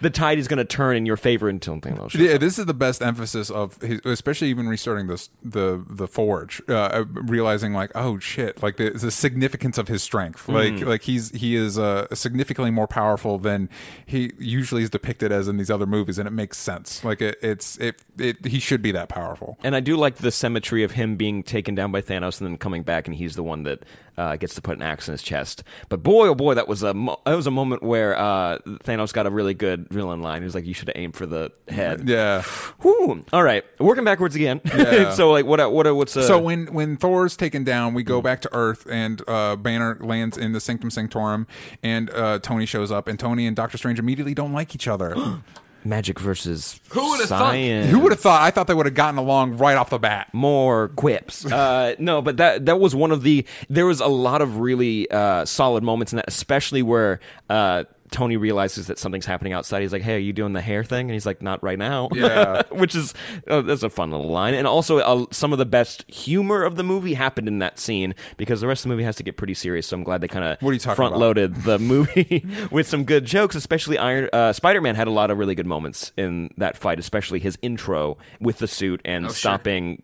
the tide is going to turn in your favor until Thanos. shows Yeah, this is the best emphasis of his, especially even restarting this the the forge, uh, realizing like, oh shit, like the, the significance of his strength. Like Mm. like he's he is uh, significantly more powerful than he usually is depicted as in these other movies, and it makes sense. Like it, it's it, it he should be that powerful. And I do like the symmetry of him being taken down by Thanos and then coming back, and he's the one that uh, gets to put an axe in his chest. But boy, oh boy, that was a mo- that was a moment where uh, Thanos got a really good villain line. He was like, "You should aim for the head." Yeah. Whew. All right, working backwards again. Yeah. so like, what? What? What's uh, So when when Thor's taken down, we go back to Earth, and uh, Banner lands in the Sanctum Sanctorum, and uh, Tony shows up, and Tony and Doctor Strange immediately don't like each other. magic versus Who would've thought? science? Who would have thought? I thought they would have gotten along right off the bat. more quips. Uh, no, but that that was one of the. There was a lot of really uh, solid moments in that, especially where. Uh, Tony realizes that something's happening outside. He's like, "Hey, are you doing the hair thing?" And he's like, "Not right now." Yeah. which is uh, that's a fun little line. And also, uh, some of the best humor of the movie happened in that scene because the rest of the movie has to get pretty serious. So I'm glad they kind of What are you talking front loaded the movie with some good jokes. Especially Iron uh, Spider Man had a lot of really good moments in that fight, especially his intro with the suit and Oh, stopping.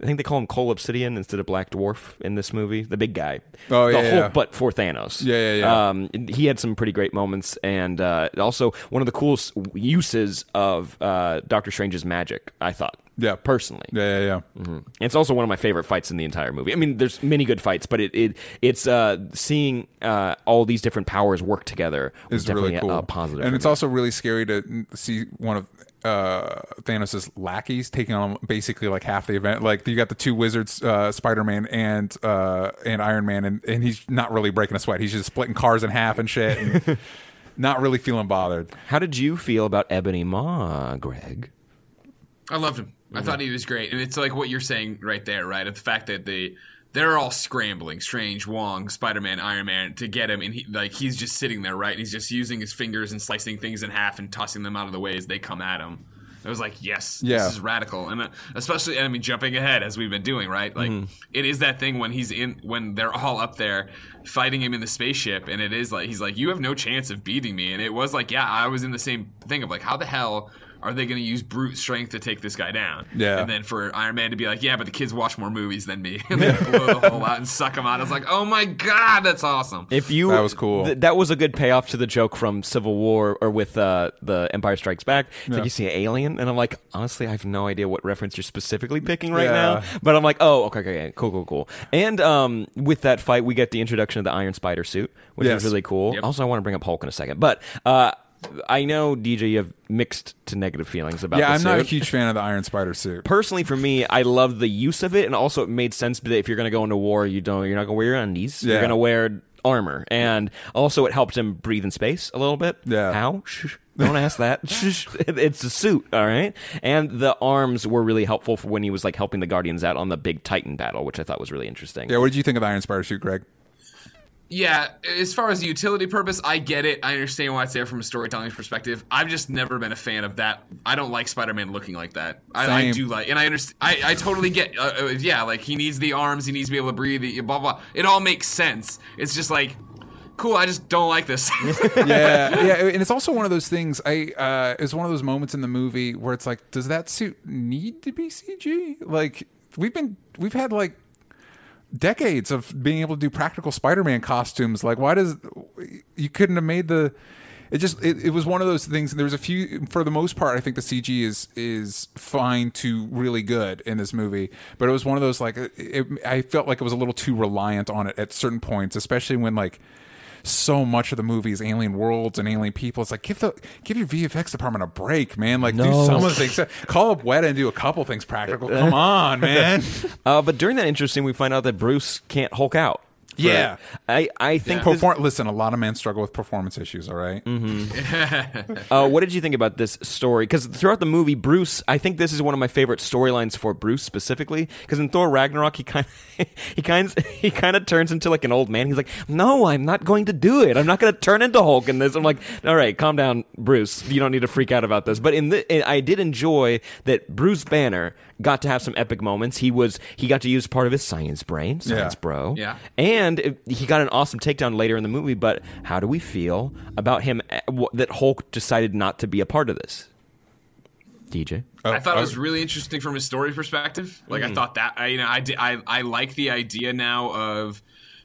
I think they call him Cull Obsidian instead of Black Dwarf in this movie. The big guy. Oh, the yeah, Hulk, yeah. but for Thanos. Yeah, yeah, yeah. Um, he had some pretty great moments, and uh, also one of the coolest uses of uh, Doctor Strange's magic. I thought. Yeah. Personally. Yeah, yeah, yeah. And It's also one of my favorite fights in the entire movie. I mean, there's many good fights, but it, it it's uh, seeing uh, all these different powers work together definitely really cool. a, a positive. and it's me. also really scary to see one of uh, Thanos' lackeys taking on basically like half the event. Like you got the two wizards, uh, Spider Man and uh, and Iron Man, and, and he's not really breaking a sweat. He's just splitting cars in half and shit, and not really feeling bothered. How did you feel about Ebony Maw, Greg? I loved him. I thought he was great, and it's like what you're saying right there, right? The fact that they they're all scrambling, Strange, Wong, Spider Man, Iron Man, to get him, and he like he's just sitting there, right? And he's just using his fingers and slicing things in half and tossing them out of the way as they come at him. I was like, yes, Yeah. this is radical, and uh, especially, I mean, jumping ahead as we've been doing, right? Like, it is that thing when he's in, when they're all up there fighting him in the spaceship, and it is like he's like, you have no chance of beating me, and it was like, yeah, I was in the same thing of like, how the hell are they going to use brute strength to take this guy down? Yeah. and then for Iron Man to be like, yeah, but the kids watch more movies than me, and then blow the hole out and suck him out. I was like, oh my god, that's awesome. If you That was cool. th- that was a good payoff to the joke from Civil War or with uh, the Empire Strikes Back. It's like you see an alien, and I'm like, honestly, I have no idea what reference you're specifically picking right Yeah. now. But I'm like, oh, okay, okay, okay, cool, cool, cool. And um, with that fight, we get the introduction of the Iron Spider suit, which Yes. is really cool. Yep. Also, I want to bring up Hulk in a second, but. Uh, I know DJ, you have mixed to negative feelings about. Yeah, I'm not a huge fan of the Iron Spider suit. personally for me i love the use of it and also it made sense that if you're going to go into war you don't you're not going to wear your undies. You're going to wear armor. And also it helped him breathe in space a little bit. Yeah. how? Shh, don't ask that. It's a suit all right? And the arms were really helpful for when he was like helping the guardians out on the big titan battle which i thought was really interesting. Yeah, what did you think of the Iron Spider suit, Greg? Yeah, as far as the utility purpose, I get it. I understand why it's there from a storytelling perspective. I've just never been a fan of that. I don't like Spider-Man looking like that. I, I do like, and I understand. I, I totally get. Uh, uh, yeah, like he needs the arms, he needs to be able to breathe. he- Blah blah. It all makes sense. It's just like, cool. I just don't like this. yeah, yeah, and it's also one of those things. I uh, it's one of those moments in the movie where it's like, does that suit need to be CG? Like we've been, we've had like decades of being able to do practical Spider-Man costumes. Like, why does you couldn't have made the? It just it, it was one of those things. There was a few, for the most part, I think the CG is is fine to really good in this movie. But it was one of those like it, I felt like it was a little too reliant on it at certain points, especially when like so much of the movie is alien worlds and alien people. It's like give the give your VFX department a break, man. Like do some of the things. Call up Weta and do a couple things practical. Come on, man. uh, but during that interesting we find out that bruce can't hulk out Yeah. I i think this- Perform- listen, a lot of men struggle with performance issues. All right? Uh, what did you think about this story? Because throughout the movie, Bruce, I think this is one of my favorite storylines for Bruce specifically. Because in Thor Ragnarok, he kind of, he kind of, he kind of turns into like an old man. He's like, "No, I'm not going to do it. I'm not going to turn into Hulk in this." I'm like, "All right, calm down, Bruce. You don't need to freak out about this." But in the, I did enjoy that Bruce Banner got to have some epic moments. He was, he got to use part of his science brain, science Yeah. bro, Yeah. and he got an awesome takedown later in the movie, but how do we feel about him uh, that Hulk decided not to be a part of this? DJ. I thought oh. it was really interesting from his story perspective. Like I thought that I you know I did, I I like the idea now of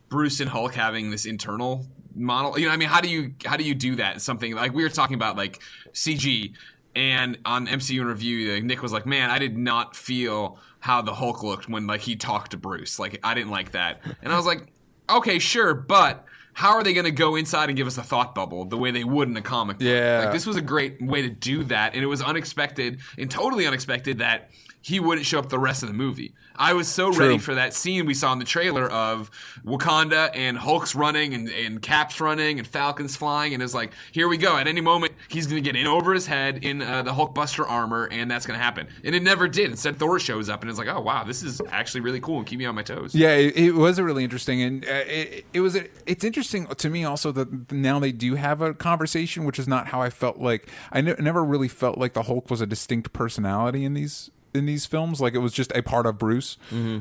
Bruce and Hulk having this internal model. You know, I mean, how do you how do you do that? Something like we were talking about like CG and on MCU in review, like, Nick was like, "Man, I did not feel how the Hulk looked when like he talked to Bruce. Like I didn't like that." And I was like, "Okay, sure, but." How are they going to go inside and give us a thought bubble the way they would in a comic book? Yeah. Like, this was a great way to do that, and it was unexpected and totally unexpected that he wouldn't show up the rest of the movie. I was so ready for that scene we saw in the trailer of Wakanda and Hulk's running and, and Cap's running and Falcon's flying, and it's like, here we go. At any moment, he's going to get in over his head in uh, the Hulkbuster armor, and that's going to happen. And it never did. Instead, Thor shows up, and it's like, oh wow, this is actually really cool and keep me on my toes. Yeah, it, it was a really interesting, and uh, it, it was. A, it's interesting to me also that now they do have a conversation, which is not how I felt like. I ne- never really felt like the Hulk was a distinct personality in these in these films. Like it was just a part of Bruce,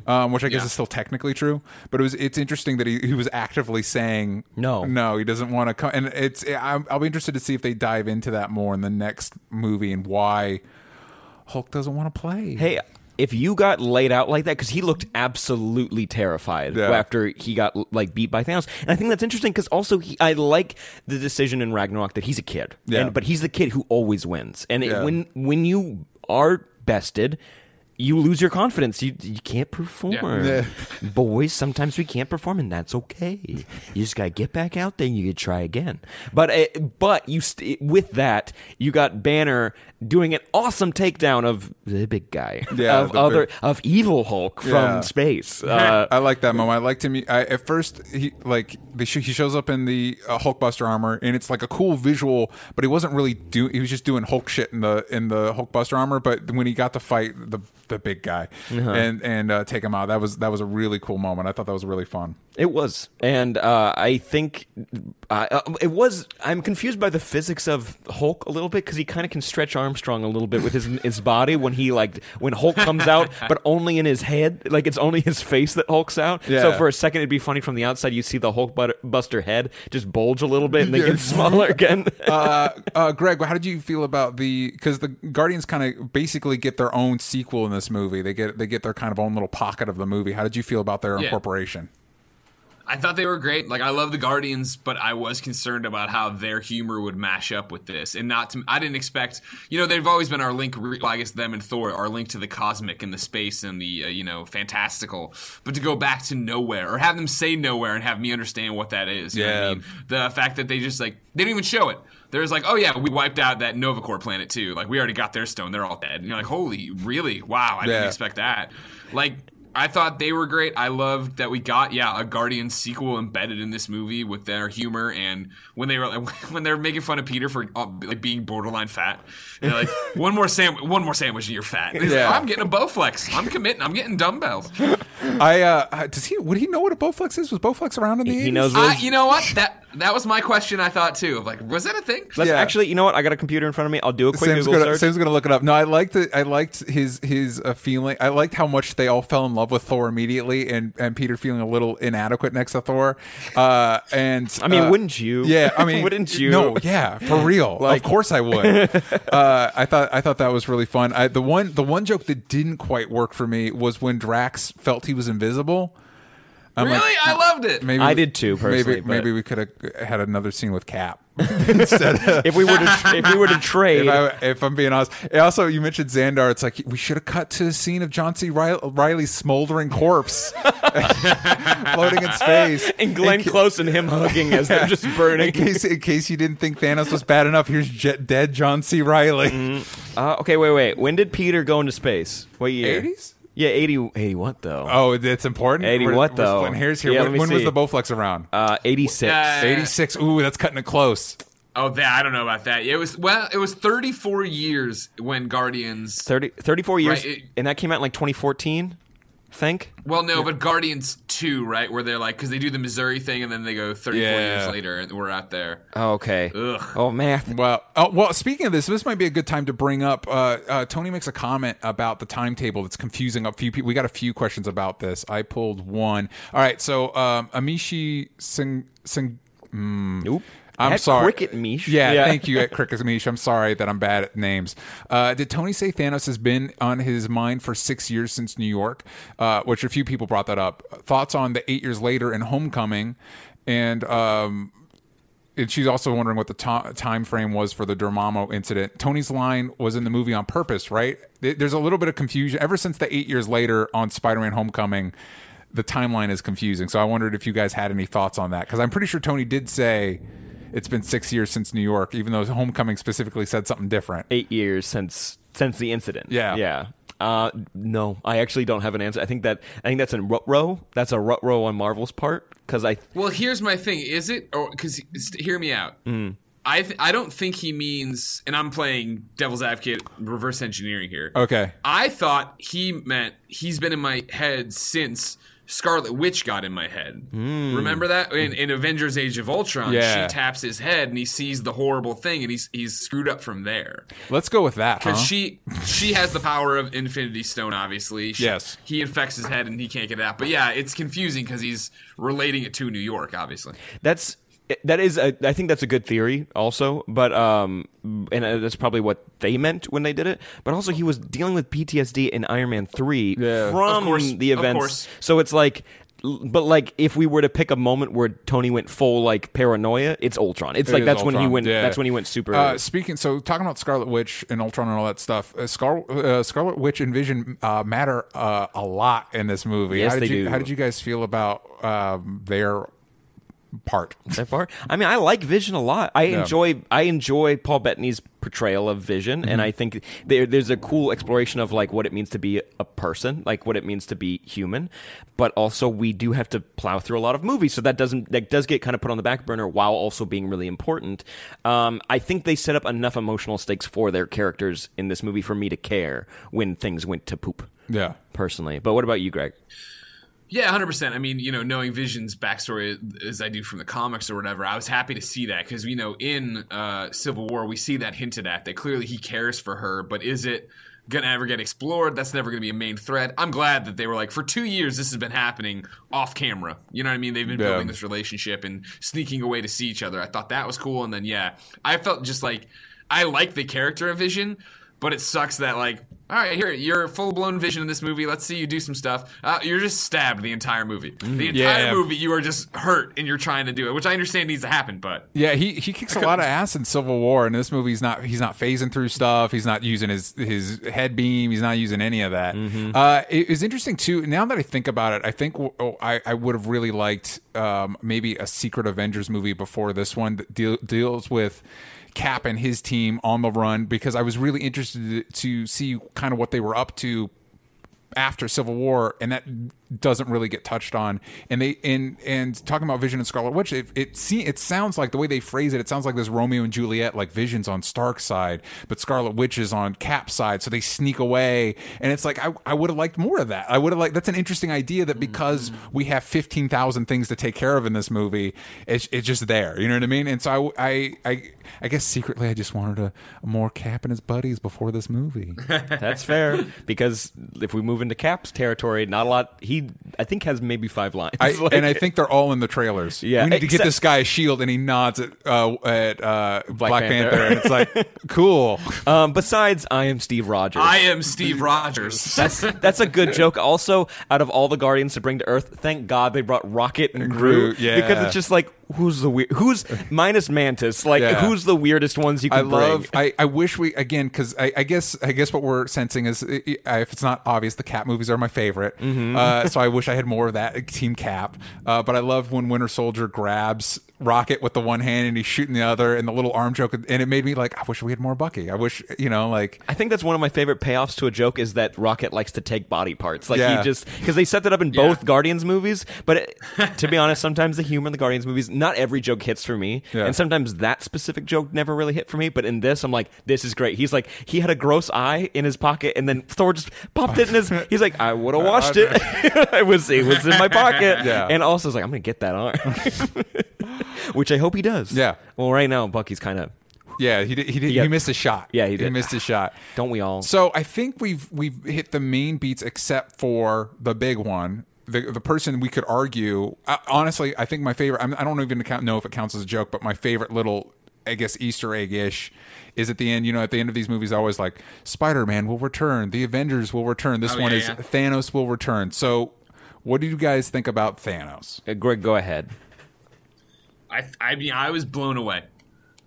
um, which I guess Yeah. is still technically true. But it was. It's interesting that he, he was actively saying No. no, he doesn't want to come. And it's. I'm, I'll be interested to see if they dive into that more in the next movie and why Hulk doesn't want to play. Hey, if you got laid out like that, because he looked absolutely terrified Yeah. after he got like beat by Thanos, and I think that's interesting because also he, I like the decision in Ragnarok that he's a kid, Yeah. and, but he's the kid who always wins, and it- when when you are bested. You lose your confidence. You you can't perform, Yeah. boys. Sometimes we can't perform, and that's okay. You just gotta get back out there. and You could try again. But uh, but you st- with that, you got Banner doing an awesome takedown of the big guy, Yeah, of other big- of evil Hulk from space. Uh, I like that moment. I liked him. I, at first, he like they sh- he shows up in the uh, Hulkbuster armor, and it's like a cool visual. But he wasn't really doing. He was just doing Hulk shit in the in the Hulkbuster armor. But when he got to fight the the big guy Uh-huh. and and uh, take him out, that was that was a really cool moment. I thought that was really fun. It was, and uh, I think uh, it was. I'm confused by the physics of Hulk a little bit because he kind of can stretch Armstrong a little bit with his his body when he like when Hulk comes out, but only in his head. Like it's only his face that hulks out. So for a second, it'd be funny from the outside. You see the Hulk Buster head just bulge a little bit and then get smaller again. uh, uh, Greg, how did you feel about the? Because the Guardians kind of basically get their own sequel in this movie. They get they get their kind of own little pocket of the movie. How did you feel about their Yeah. incorporation? I thought they were great. Like I love the Guardians, but I was concerned about how their humor would mash up with this, and not to. I didn't expect. You know, they've always been our link. Well, I guess them and Thor, our link to the cosmic and the space and the uh, you know fantastical. But to go back to Knowhere or have them say Knowhere and have me understand what that is. You know what Yeah. I mean? The fact that they just like they didn't even show it. There's like, oh yeah, we wiped out that Nova Corps planet too. Like we already got their stone. They're all dead. And you're like, holy, really? Wow, I Yeah. didn't expect that. Like I thought they were great. I loved that we got yeah a Guardian sequel embedded in this movie with their humor and when they were when they were making fun of Peter for uh, like being borderline fat. They're like one more sandwich, one more sandwich, and you're fat. And he's like, I'm getting a Bowflex. I'm committing. I'm getting dumbbells. I uh, does he would he know what a Bowflex is? Was Bowflex around in the he 80s? knows Uh, you know what? That that was my question. I thought too. Of like, was that a thing? Let's Yeah. actually. You know what? I got a computer in front of me. I'll do a quick Sam's Google gonna, search. Sam's gonna look it up. No, I liked it. I liked his his uh, feeling. I liked how much they all fell in love with Thor immediately, and and Peter feeling a little inadequate next to Thor. Uh, and I mean, uh, wouldn't you? Yeah, I mean, Wouldn't you? No, yeah, for real. Like- of course I would. uh, I thought I thought that was really fun. I, the one the one joke that didn't quite work for me was when Drax felt he was invisible. I'm really, like, I loved it. maybe I did too, personally, Maybe but- maybe we could have had another scene with Cap instead. Of, if we were to if we were to trade, if, I, if I'm being honest, also you mentioned Xandar. It's like we should have cut to the scene of John C. Reilly, Reilly's smoldering corpse floating in space. and Glenn in, ca- Close and him hugging as they're just burning. in case in case you didn't think Thanos was bad enough, here's jet, dead John C. Reilly. Uh, okay, wait, wait. When did Peter go into space? What year? 80s? Yeah, 80, 80 what though? Oh, that's important. 80 We're- what, we're though? splitting hairs here. Yeah, when let me when was see. the Bowflex around? Uh, 86. Yeah. 86. Ooh, that's cutting it close. Oh, that I don't know about that. Yeah, it was well, it was 34 years when Guardians. 30, 34 years. Right, it- and that came out in like 2014, I think. Well, no, but Guardians two, right? Where they're like, because they do the Missouri thing and then they go 34 Yeah. years later and we're out there. Oh, okay. Ugh. Oh man. Well, oh, well. Speaking of this, this might be a good time to bring up. Uh, uh, Tony makes a comment about the timetable that's confusing a few people. We got a few questions about this. I pulled one. All right, so um, Amishi Sing Sing. Nope. I'm At sorry. Cricket Mish. Yeah, Yeah. thank you, at Cricket Mish. I'm sorry that I'm bad at names. Uh, did Tony say Thanos has been on his mind for six years since New York? Uh, which a few people brought that up. Thoughts on the eight years later in Homecoming, and um, and she's also wondering what the to- time frame was for the Dormammu incident. Tony's line was in the movie on purpose, right? There's a little bit of confusion ever since the eight years later on Spider-Man: Homecoming. The timeline is confusing, so I wondered if you guys had any thoughts on that because I'm pretty sure Tony did say it's been six years since New York, even though Homecoming specifically said something different. Eight years since since the incident. Yeah. Yeah. Uh, no, I actually don't have an answer. I think that I think that's in rut row. That's a rut row on Marvel's part because I Well, here's my thing. Is it or because hear me out. Mm. I th- I don't think he means, and I'm playing devil's advocate, reverse engineering here. Okay, I thought he meant he's been in my head since Scarlet Witch got in my head. Hmm. Remember that in, in Avengers: Age of Ultron, Yeah. she taps his head and he sees the horrible thing, and he's he's screwed up from there. let's go with that. Because huh? she she has the power of Infinity Stone, obviously. She- Yes. he infects his head and he can't get it out. But yeah, it's confusing because he's relating it to New York, obviously. that's that is a, I think that's a good theory also, but um and uh, that's probably what they meant when they did it. But also he was dealing with PTSD in Iron Man three Yeah. from Of course, the of events. course. So it's like. But like, if we were to pick a moment where Tony went full like paranoia, it's Ultron. It's It like is that's when he went. yeah. That's when he went super. Uh, speaking, so talking about Scarlet Witch and Ultron and all that stuff, uh, Scar- uh, Scarlet Witch and Vision uh, matter uh, a lot in this movie. Yes, how did they you, do. How did you guys feel about um, their part? that far. I mean, I like Vision a lot. I enjoy I enjoy Paul Bettany's portrayal of Vision, and I think there, there's a cool exploration of like what it means to be a person, like what it means to be human. But also, we do have to plow through a lot of movies, so that doesn't that does get kind of put on the back burner while also being really important. Um, I think they set up enough emotional stakes for their characters in this movie for me to care when things went to poop. Yeah. Personally, but what about you, Greg? Yeah, hundred percent. I mean, you know, knowing Vision's backstory as I do from the comics or whatever, I was happy to see that because you know, in uh, Civil War, we see that hinted at that clearly he cares for her, but is it gonna ever get explored? That's never gonna be a main thread. I'm glad that they were like, for two years, this has been happening off camera. You know what I mean? They've been Yeah. building this relationship and sneaking away to see each other. I thought that was cool, and then yeah, I felt just like I like the character of Vision. But it sucks that like, all right, here you're full blown Vision in this movie. Let's see you do some stuff. Uh, you're just stabbed the entire movie. The entire Yeah. movie, you are just hurt and you're trying to do it, which I understand needs to happen. But Yeah, he, he kicks a lot of ass in Civil War, and this movie he's not he's not phasing through stuff. He's not using his his head beam. He's not using any of that. Uh, it is interesting too. Now that I think about it, I think oh, I I would have really liked um, maybe a Secret Avengers movie before this one that deal, deals with. Cap and his team on the run because I was really interested to see kind of what they were up to after Civil War, and that doesn't really get touched on. And they and and talking about Vision and Scarlet Witch, it it, see, it sounds like the way they phrase it, it sounds like this Romeo and Juliet, like Vision's on Stark's side, but Scarlet Witch is on Cap's side, so they sneak away. And it's like I, I would have liked more of that. I would have liked that's an interesting idea that because we have fifteen thousand things to take care of in this movie, it's it's just there. You know what I mean? And so I I I, I guess secretly I just wanted a, a more Cap and his buddies before this movie. That's fair because if we move into Cap's territory, not a lot. He, I think, has maybe five lines. I, Like- and I think they're all in the trailers. Yeah, we need to get this guy a shield, and he nods at uh, at uh, Black, Panther. Panther. and it's like cool. um, besides, I am Steve Rogers. I am Steve Rogers. that's that's a good joke. Also, out of all the Guardians to bring to Earth, thank God they brought Rocket and Groot. Groot, yeah. because it's just like who's the weird, who's minus Mantis, like Yeah. who's the weirdest ones you can I love. bring. I, I wish we again because I, I guess I guess what we're sensing is if it's not obvious, the Cap movies are my favorite. Mm-hmm. Uh, so I wish I had more of that Team Cap. Uh, but I love when Winter Soldier grabs Rocket with the one hand and he's shooting the other, and the little arm joke, and it made me like, I wish we had more Bucky. I wish, you know, like I think that's one of my favorite payoffs to a joke is that Rocket likes to take body parts. Like Yeah. he just because they set that up in Yeah. both Guardians movies. But it, to be honest, sometimes the humor in the Guardians movies, not every joke hits for me, Yeah. and sometimes that specific joke never really hit for me. But in this, I'm like, this is great. He's like, he had a gross eye in his pocket, and then Thor just popped it in his. He's like, I would have washed it. it was it was in my pocket. Yeah. And also, it's like, I'm gonna get that arm, which I hope he does. Yeah. Well, right now, Bucky's kind of. yeah, he did, he did, Yeah. he missed a shot. Yeah, he he missed a shot. Don't we all? So I think we've we've hit the main beats except for the big one. The the person we could argue. Uh, honestly, I think my favorite. I'm, I don't even count, know if it counts as a joke, but my favorite little, I guess, Easter egg ish, is at the end. You know, at the end of these movies, always like Spider Man will return, the Avengers will return. This Oh, one yeah, is yeah. Thanos will return. So, what do you guys think about Thanos? Uh, Greg, go ahead. I I mean I was blown away.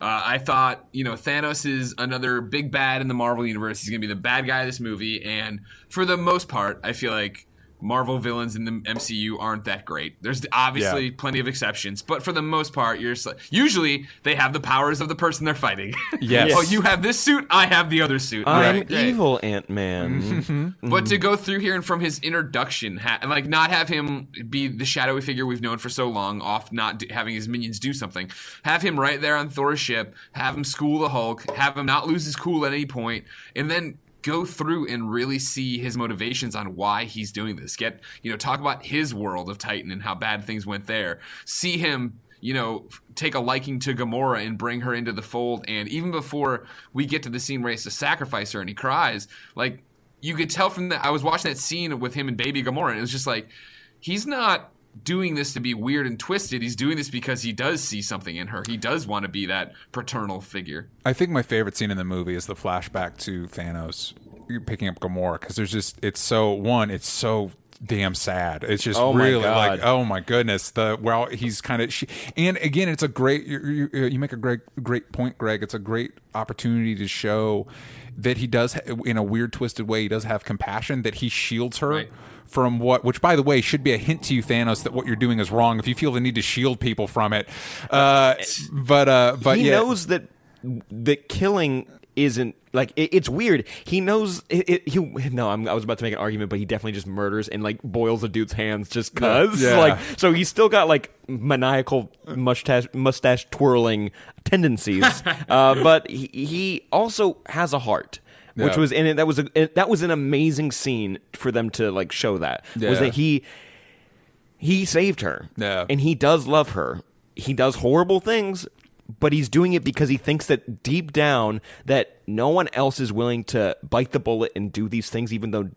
Uh, I thought you know Thanos is another big bad in the Marvel universe. He's gonna be the bad guy of this movie, and for the most part, I feel like Marvel villains in the MCU aren't that great. There's obviously Yeah. plenty of exceptions, but for the most part, you're just like, usually they have the powers of the person they're fighting. Yes. oh, you have this suit, I have the other suit. I'm Right, great. evil Ant Man. Mm-hmm. But to go through here and from his introduction, ha- like not have him be the shadowy figure we've known for so long, off not do- having his minions do something, have him right there on Thor's ship, have him school the Hulk, have him not lose his cool at any point, and then go through and really see his motivations on why he's doing this. Get you know talk about his world of Titan and how bad things went there. See him you know, take a liking to Gamora and bring her into the fold. And even before we get to the scene where he has to sacrifice her and he cries, like you could tell from that. I was watching that scene with him and baby Gamora, and it was just like he's not doing this to be weird and twisted. He's doing this because he does see something in her. He does want to be that paternal figure. I think my favorite scene in the movie is the flashback to Thanos picking up Gamora because there's just it's so one it's so damn sad. It's just Oh really God. like oh my goodness the well he's kind of and again it's a great you, you, you make a great great point Greg. It's a great opportunity to show that he does in a weird twisted way he does have compassion that he shields her. Right. From what, which by the way, should be a hint to you, Thanos, that what you're doing is wrong. If you feel the need to shield people from it, uh, but uh, but he yeah, knows that that killing isn't like it, it's weird. He knows it, it, he. No, I'm, I was about to make an argument, but he definitely just murders and like boils a dude's hands just cause. Yeah. Like, so he's still got like maniacal mustache mustache twirling tendencies, uh, but he, he also has a heart. Which Yeah. was in it. That was a it- that was an amazing scene for them to like show that was that he he saved her. Yeah. And he does love her. He does horrible things, but he's doing it because he thinks that deep down that no one else is willing to bite the bullet and do these things even though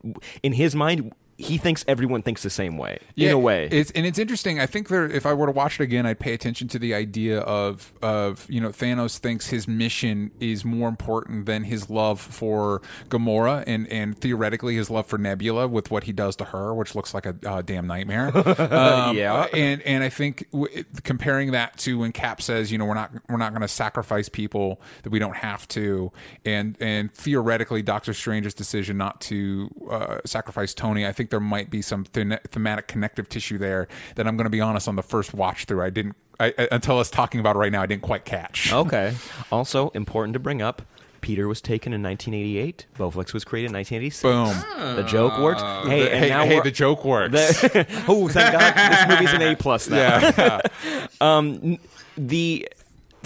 in his mind he thinks everyone thinks the same way. in a way. It's and it's interesting. I think there, if I were to watch it again, I'd pay attention to the idea of of you know Thanos thinks his mission is more important than his love for Gamora and and theoretically his love for Nebula with what he does to her, which looks like a uh, damn nightmare. Um, Yeah. and and I think w- comparing that to when Cap says, you know, we're not we're not going to sacrifice people that we don't have to, and and theoretically Doctor Strange's decision not to uh, sacrifice Tony, I think there might be some thema- thematic connective tissue there that I'm going to be honest on the first watch through I didn't I, I, until us talking about it right now I didn't quite catch. okay. Also important to bring up. Peter was taken in 1988. Bowflex was created in 1986. Boom. The joke worked. Uh, hey, and hey, now hey we're- the joke works. The- oh, thank God! This movie's an A plus now. yeah. Um, the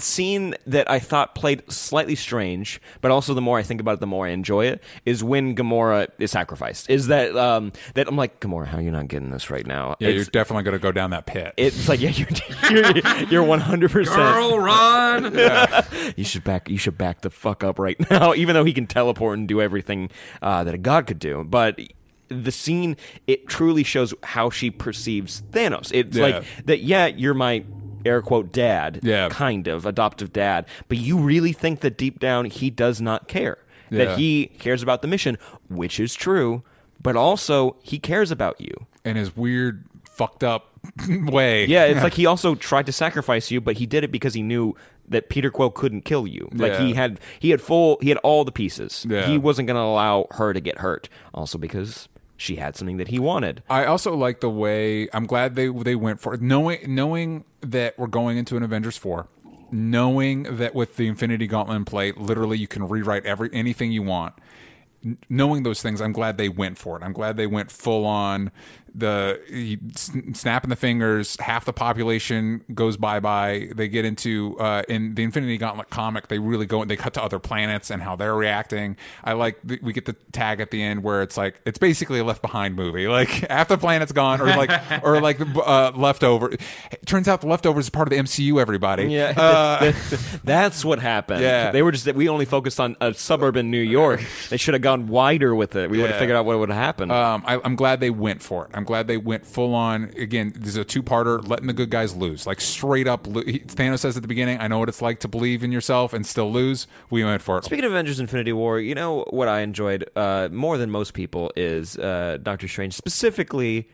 scene that I thought played slightly strange, but also the more I think about it, the more I enjoy it, is when Gamora is sacrificed. Is that um, that I'm like Gamora, how are you not getting this right now? yeah, you're definitely going to go down that pit. it's like yeah, you're you're, you're 100. percent Girl, run! You should back. You should back the fuck up right now. Even though he can teleport and do everything uh, that a god could do, but the scene it truly shows how she perceives Thanos. It's Yeah. like that. Yeah, you're my air quote dad. Yeah. kind of adoptive dad. But you really think that deep down he does not care. Yeah. That he cares about the mission, which is true. But also he cares about you. in his weird fucked up way. Yeah, it's like he also tried to sacrifice you, but he did it because he knew that Peter Quill couldn't kill you. Like Yeah. he had he had full he had all the pieces. Yeah. He wasn't going to allow her to get hurt. Also because she had something that he wanted. I also like the way I'm glad they they went for knowing knowing that we're going into an Avengers four, knowing that with the Infinity Gauntlet in play, literally you can rewrite every anything you want. Knowing those things, I'm glad they went for it. I'm glad they went full on the he- snapping the fingers. Half the population goes bye bye. They get into uh, in the Infinity Gauntlet comic. They really go. and They cut to other planets and how they're reacting. I like the, we get the tag at the end where it's like it's basically a Left Behind movie. Like half the planet's gone, or like or like the uh, leftover. It turns out the leftovers is part of the MCU. Everybody, Yeah, Uh, that's what happened. Yeah. they were just we only focused on a suburb in New York. They should have gone wider with it. We would have figured out what would have happened. Um, I, I'm glad they went for it. I'm glad they went full on. Again, this is a two parter, letting the good guys lose. Like straight up, lo- Thanos says at the beginning, I know what it's like to believe in yourself and still lose. We went for it. Speaking of Avengers: Infinity War, you know what I enjoyed uh, more than most people is uh, Doctor Strange, specifically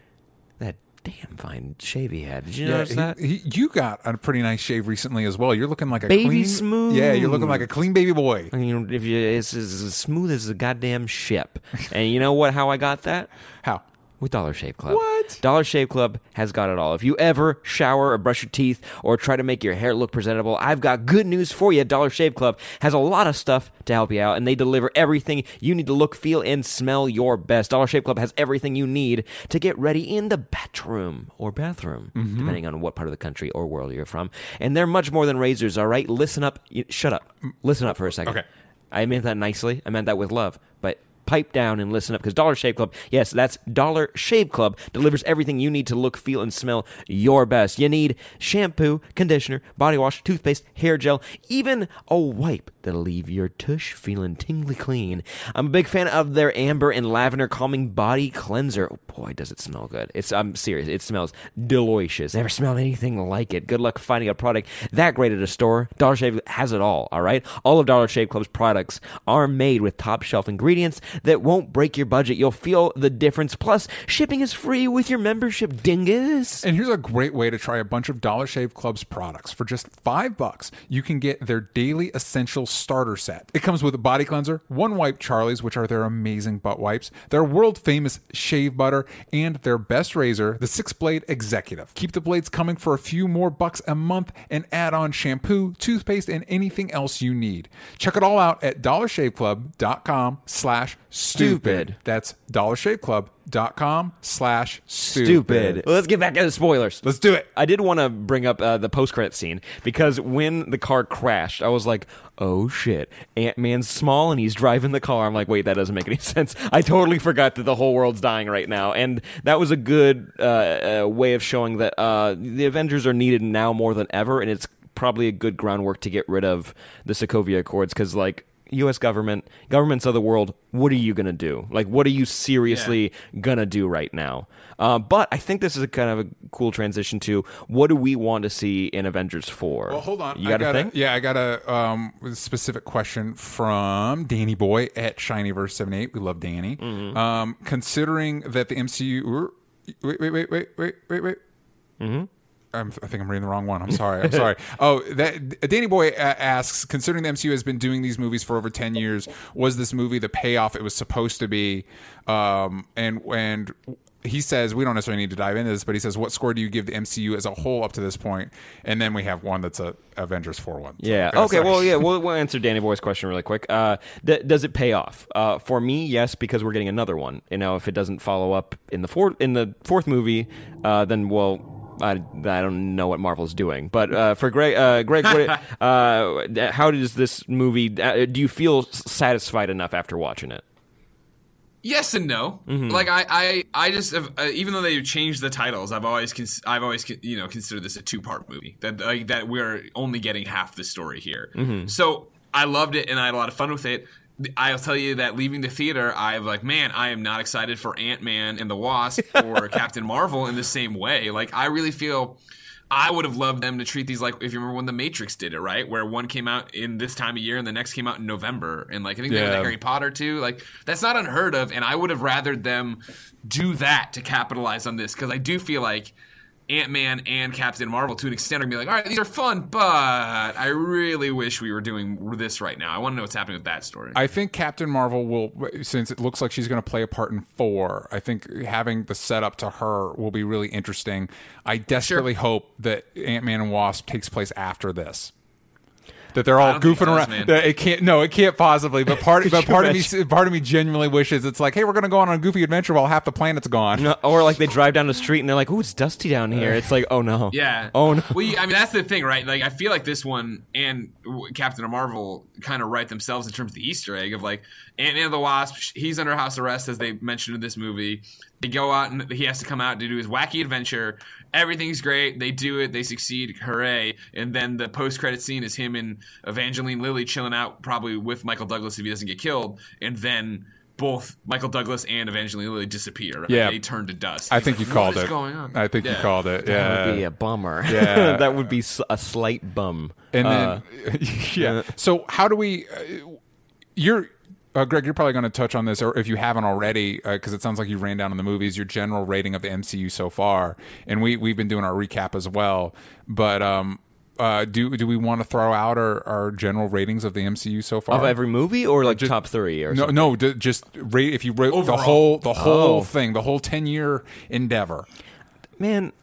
that damn fine shave he had. Did you Yeah, notice he- that? he- you got a pretty nice shave recently as well. You're looking like a Baby clean, smooth. Yeah, you're looking like a clean baby boy. I mean, if you, it's, it's as smooth as a goddamn ship. and you know what? How I got that? How? With Dollar Shave Club. What? Dollar Shave Club has got it all. If you ever shower or brush your teeth or try to make your hair look presentable, I've got good news for you. Dollar Shave Club has a lot of stuff to help you out, and they deliver everything you need to look, feel, and smell your best. Dollar Shave Club has everything you need to get ready in the bedroom or bathroom, Mm-hmm. depending on what part of the country or world you're from. And they're much more than razors, all right? Listen up. Shut up. Listen up for a second. Okay. I meant that nicely. I meant that with love. But pipe down and listen up because Dollar Shave Club, yes, that's Dollar Shave Club, delivers everything you need to look, feel, and smell your best. You need shampoo, conditioner, body wash, toothpaste, hair gel, even a wipe that'll leave your tush feeling tingly clean. I'm a big fan of their amber and lavender calming body cleanser. Oh boy, does it smell good. It's I'm serious. It smells delicious. Never smelled anything like it. Good luck finding a product that great at a store. Dollar Shave has it all, all right? All of Dollar Shave Club's products are made with top shelf ingredients that won't break your budget. You'll feel the difference. Plus, shipping is free with your membership, dingus. And here's a great way to try a bunch of Dollar Shave Club's products. For just five bucks, you can get their daily essential starter set. It comes with a body cleanser, one wipe Charlie's, which are their amazing butt wipes, their world famous shave butter, and their best razor, the six blade executive. Keep the blades coming for a few more bucks a month and add on shampoo, toothpaste, and anything else you need. Check it all out at dollarshaveclub.com slash stupid. That's dollarshaveclub.com slash Stupid. Let's get back into spoilers. Let's do it. I did want to bring up uh, the post credit scene because when the car crashed, I was like, "Oh shit, Ant Man's small and he's driving the car." I'm like, "Wait, that doesn't make any sense." I totally forgot that the whole world's dying right now, and that was a good uh, uh, way of showing that uh, the Avengers are needed now more than ever, and it's probably a good groundwork to get rid of the Sokovia Accords because, like. U.S. government, governments of the world, what are you gonna do? Like, what are you seriously gonna do right now? Uh, but I think this is a kind of a cool transition to what do we want to see in Avengers Four? Well, hold on. You I got a got thing? Yeah, I got a um, specific question from Danny Boy at Shinyverse78. We love Danny. Mm-hmm. Um, considering that the MCU. Wait, wait, wait, wait, wait, wait, wait. Mm-hmm. I'm, I think I'm reading the wrong one. I'm sorry. I'm sorry. Oh, that Danny Boy uh, asks, considering the MCU has been doing these movies for over ten years, was this movie the payoff it was supposed to be? Um, and and he says we don't necessarily need to dive into this, but he says, what score do you give the MCU as a whole up to this point? And then we have one that's a Avengers four one. Yeah. Okay. sorry. Well, yeah. We'll, we'll answer Danny Boy's question really quick. Uh, d- does it pay off? Uh, for me, yes, because we're getting another one. You know, if it doesn't follow up in the fourth in the fourth movie, uh, then well. I, I don't know what Marvel's doing, but uh, for Greg, uh, Greg, what, uh, how does this movie? Uh, do you feel satisfied enough after watching it? Yes and no. Mm-hmm. Like I, I, I just have, uh, even though they changed the titles, I've always, cons- I've always, you know, considered this a two part movie. That like that we're only getting half the story here. Mm-hmm. So I loved it and I had a lot of fun with it. I'll tell you that leaving the theater, I was like, man, I am not excited for Ant Man and the Wasp or Captain Marvel in the same way. Like I really feel. I would have loved them to treat these like if you remember when the Matrix did it, right? Where one came out in this time of year and the next came out in November, and like I think they did the Harry Potter too. Like that's not unheard of, and I would have rathered them do that to capitalize on this because I do feel like Ant Man and Captain Marvel to an extent are gonna be like, all right, these are fun, but I really wish we were doing this right now. I want to know what's happening with that story. I think Captain Marvel will, since it looks like she's going to play a part in four. I think having the setup to her will be really interesting. I desperately hope that Ant Man and Wasp takes place after this. That they're all don't think it goofing around. man. That it can't. No, it can't possibly. But part, but you part of me, part of me genuinely wishes it's like, hey, we're going to go on a goofy adventure while half the planet's gone. No, or like they drive down the street and they're like, oh, it's dusty down here." Uh. It's like, "Oh no." Yeah. Oh no. Well, you- I mean, that's the thing, right? Like, I feel like this one and Captain Marvel kind of write themselves in terms of the Easter egg of like Ant Man and the Wasp. He's under house arrest, as they mentioned in this movie. They go out and he has to come out to do his wacky adventure. Everything's great. They do it. They succeed. Hooray! And then the post credit scene is him and Evangeline Lilly chilling out, probably with Michael Douglas if he doesn't get killed. And then. Both Michael Douglas and Evangeline Lilly disappear. Right? Yeah. they turn to dust. I He's think like, you called "What is it. Going on? I think you called it. Yeah, that Yeah. would be a bummer. Yeah. that would be a slight bum. And Uh, then, yeah. So how do we? Uh, you're. Uh, Greg, you're probably going to touch on this, or if you haven't already, because it sounds like you ran down in the movies your general rating of the MCU so far, and we we've been doing our recap as well. But um, uh, do do we want to throw out our, our general ratings of the MCU so far? of every movie or like just- top three or no, something? no, d- just rate if you rate the whole the whole Oh. thing, the whole ten year endeavor. man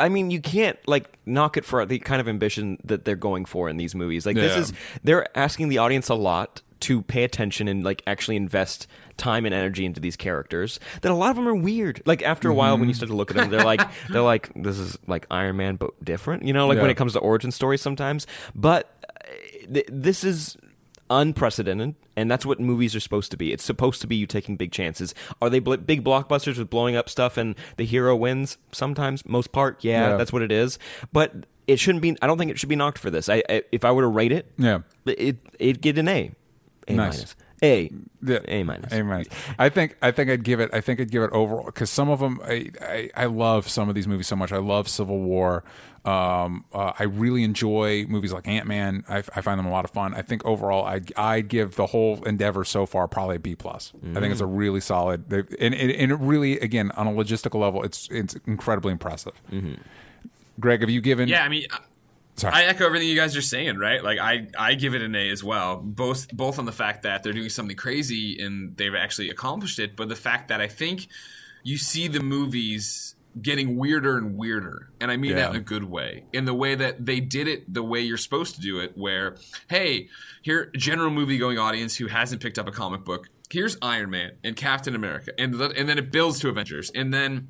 i mean you can't like knock it for the kind of ambition that they're going for in these movies like this is they're asking the audience a lot to pay attention and like actually invest time and energy into these characters that a lot of them are weird. Like after a while when Mm-hmm. you start to look at them they're like they're like this is like iron man but different you know like when it comes to origin stories sometimes. But uh, th- this is unprecedented and that's what movies are supposed to be. It's supposed to be you taking big chances. Are they bl- big blockbusters with blowing up stuff and the hero wins? Sometimes most part yeah, Yeah. that's what it is. But it shouldn't be i don't think it should be knocked for this. I, I if i were to rate it Yeah. it it'd get an a a Nice. minus a Yeah. a minus A minus. I think I think I'd give it. I think I'd give it overall because some of them. I, I I love some of these movies so much. I love Civil War. Um, uh, I really enjoy movies like Ant Man. I, I find them a lot of fun. I think overall, I'd, I'd give the whole endeavor so far probably a B plus. I think it's a really solid. they- And, and and it really, again, on a logistical level, it's it's incredibly impressive. Greg, have you given? Yeah, I mean, I- Sorry. I echo everything you guys are saying, right? Like I, I give it an A as well. Both, both on the fact that they're doing something crazy and they've actually accomplished it, but the fact that I think you see the movies getting weirder and weirder, and I mean that in a good way. In the way that they did it, the way you're supposed to do it, where hey, here, general movie going audience who hasn't picked up a comic book. Here's Iron Man and Captain America, and the, and then it builds to Avengers, and then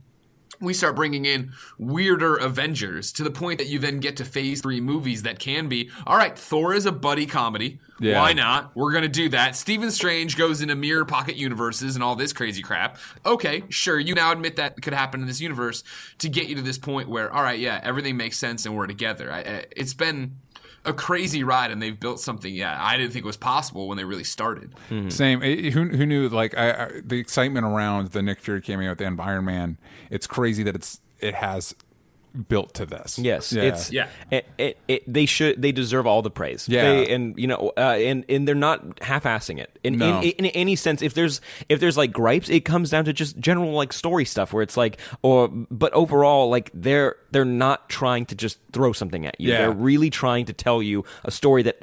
we start bringing in weirder Avengers to the point that you then get to phase three movies that can be all right, Thor is a buddy comedy. Yeah. Why not? We're going to do that. Stephen Strange goes into mirror pocket universes and all this crazy crap. Okay, sure. You now admit that could happen in this universe to get you to this point where, all right, yeah, everything makes sense and we're together. I, it's been a crazy ride and they've built something, yeah, I didn't think was possible when they really started. Same. Eh, Who, who knew? Like I, I, the excitement around the Nick Fury cameo at the end Iron Man. It's crazy that it's it has built to this. Yes, Yeah. it's Yeah. It, it, it, they should they deserve all the praise. Yeah. They- and you know, uh, and and they're not half-assing it in, No. in in any sense. If there's if there's like gripes, it comes down to just general like story stuff where it's like, or but overall, like they're they're not trying to just throw something at you. Yeah. They're really trying to tell you a story that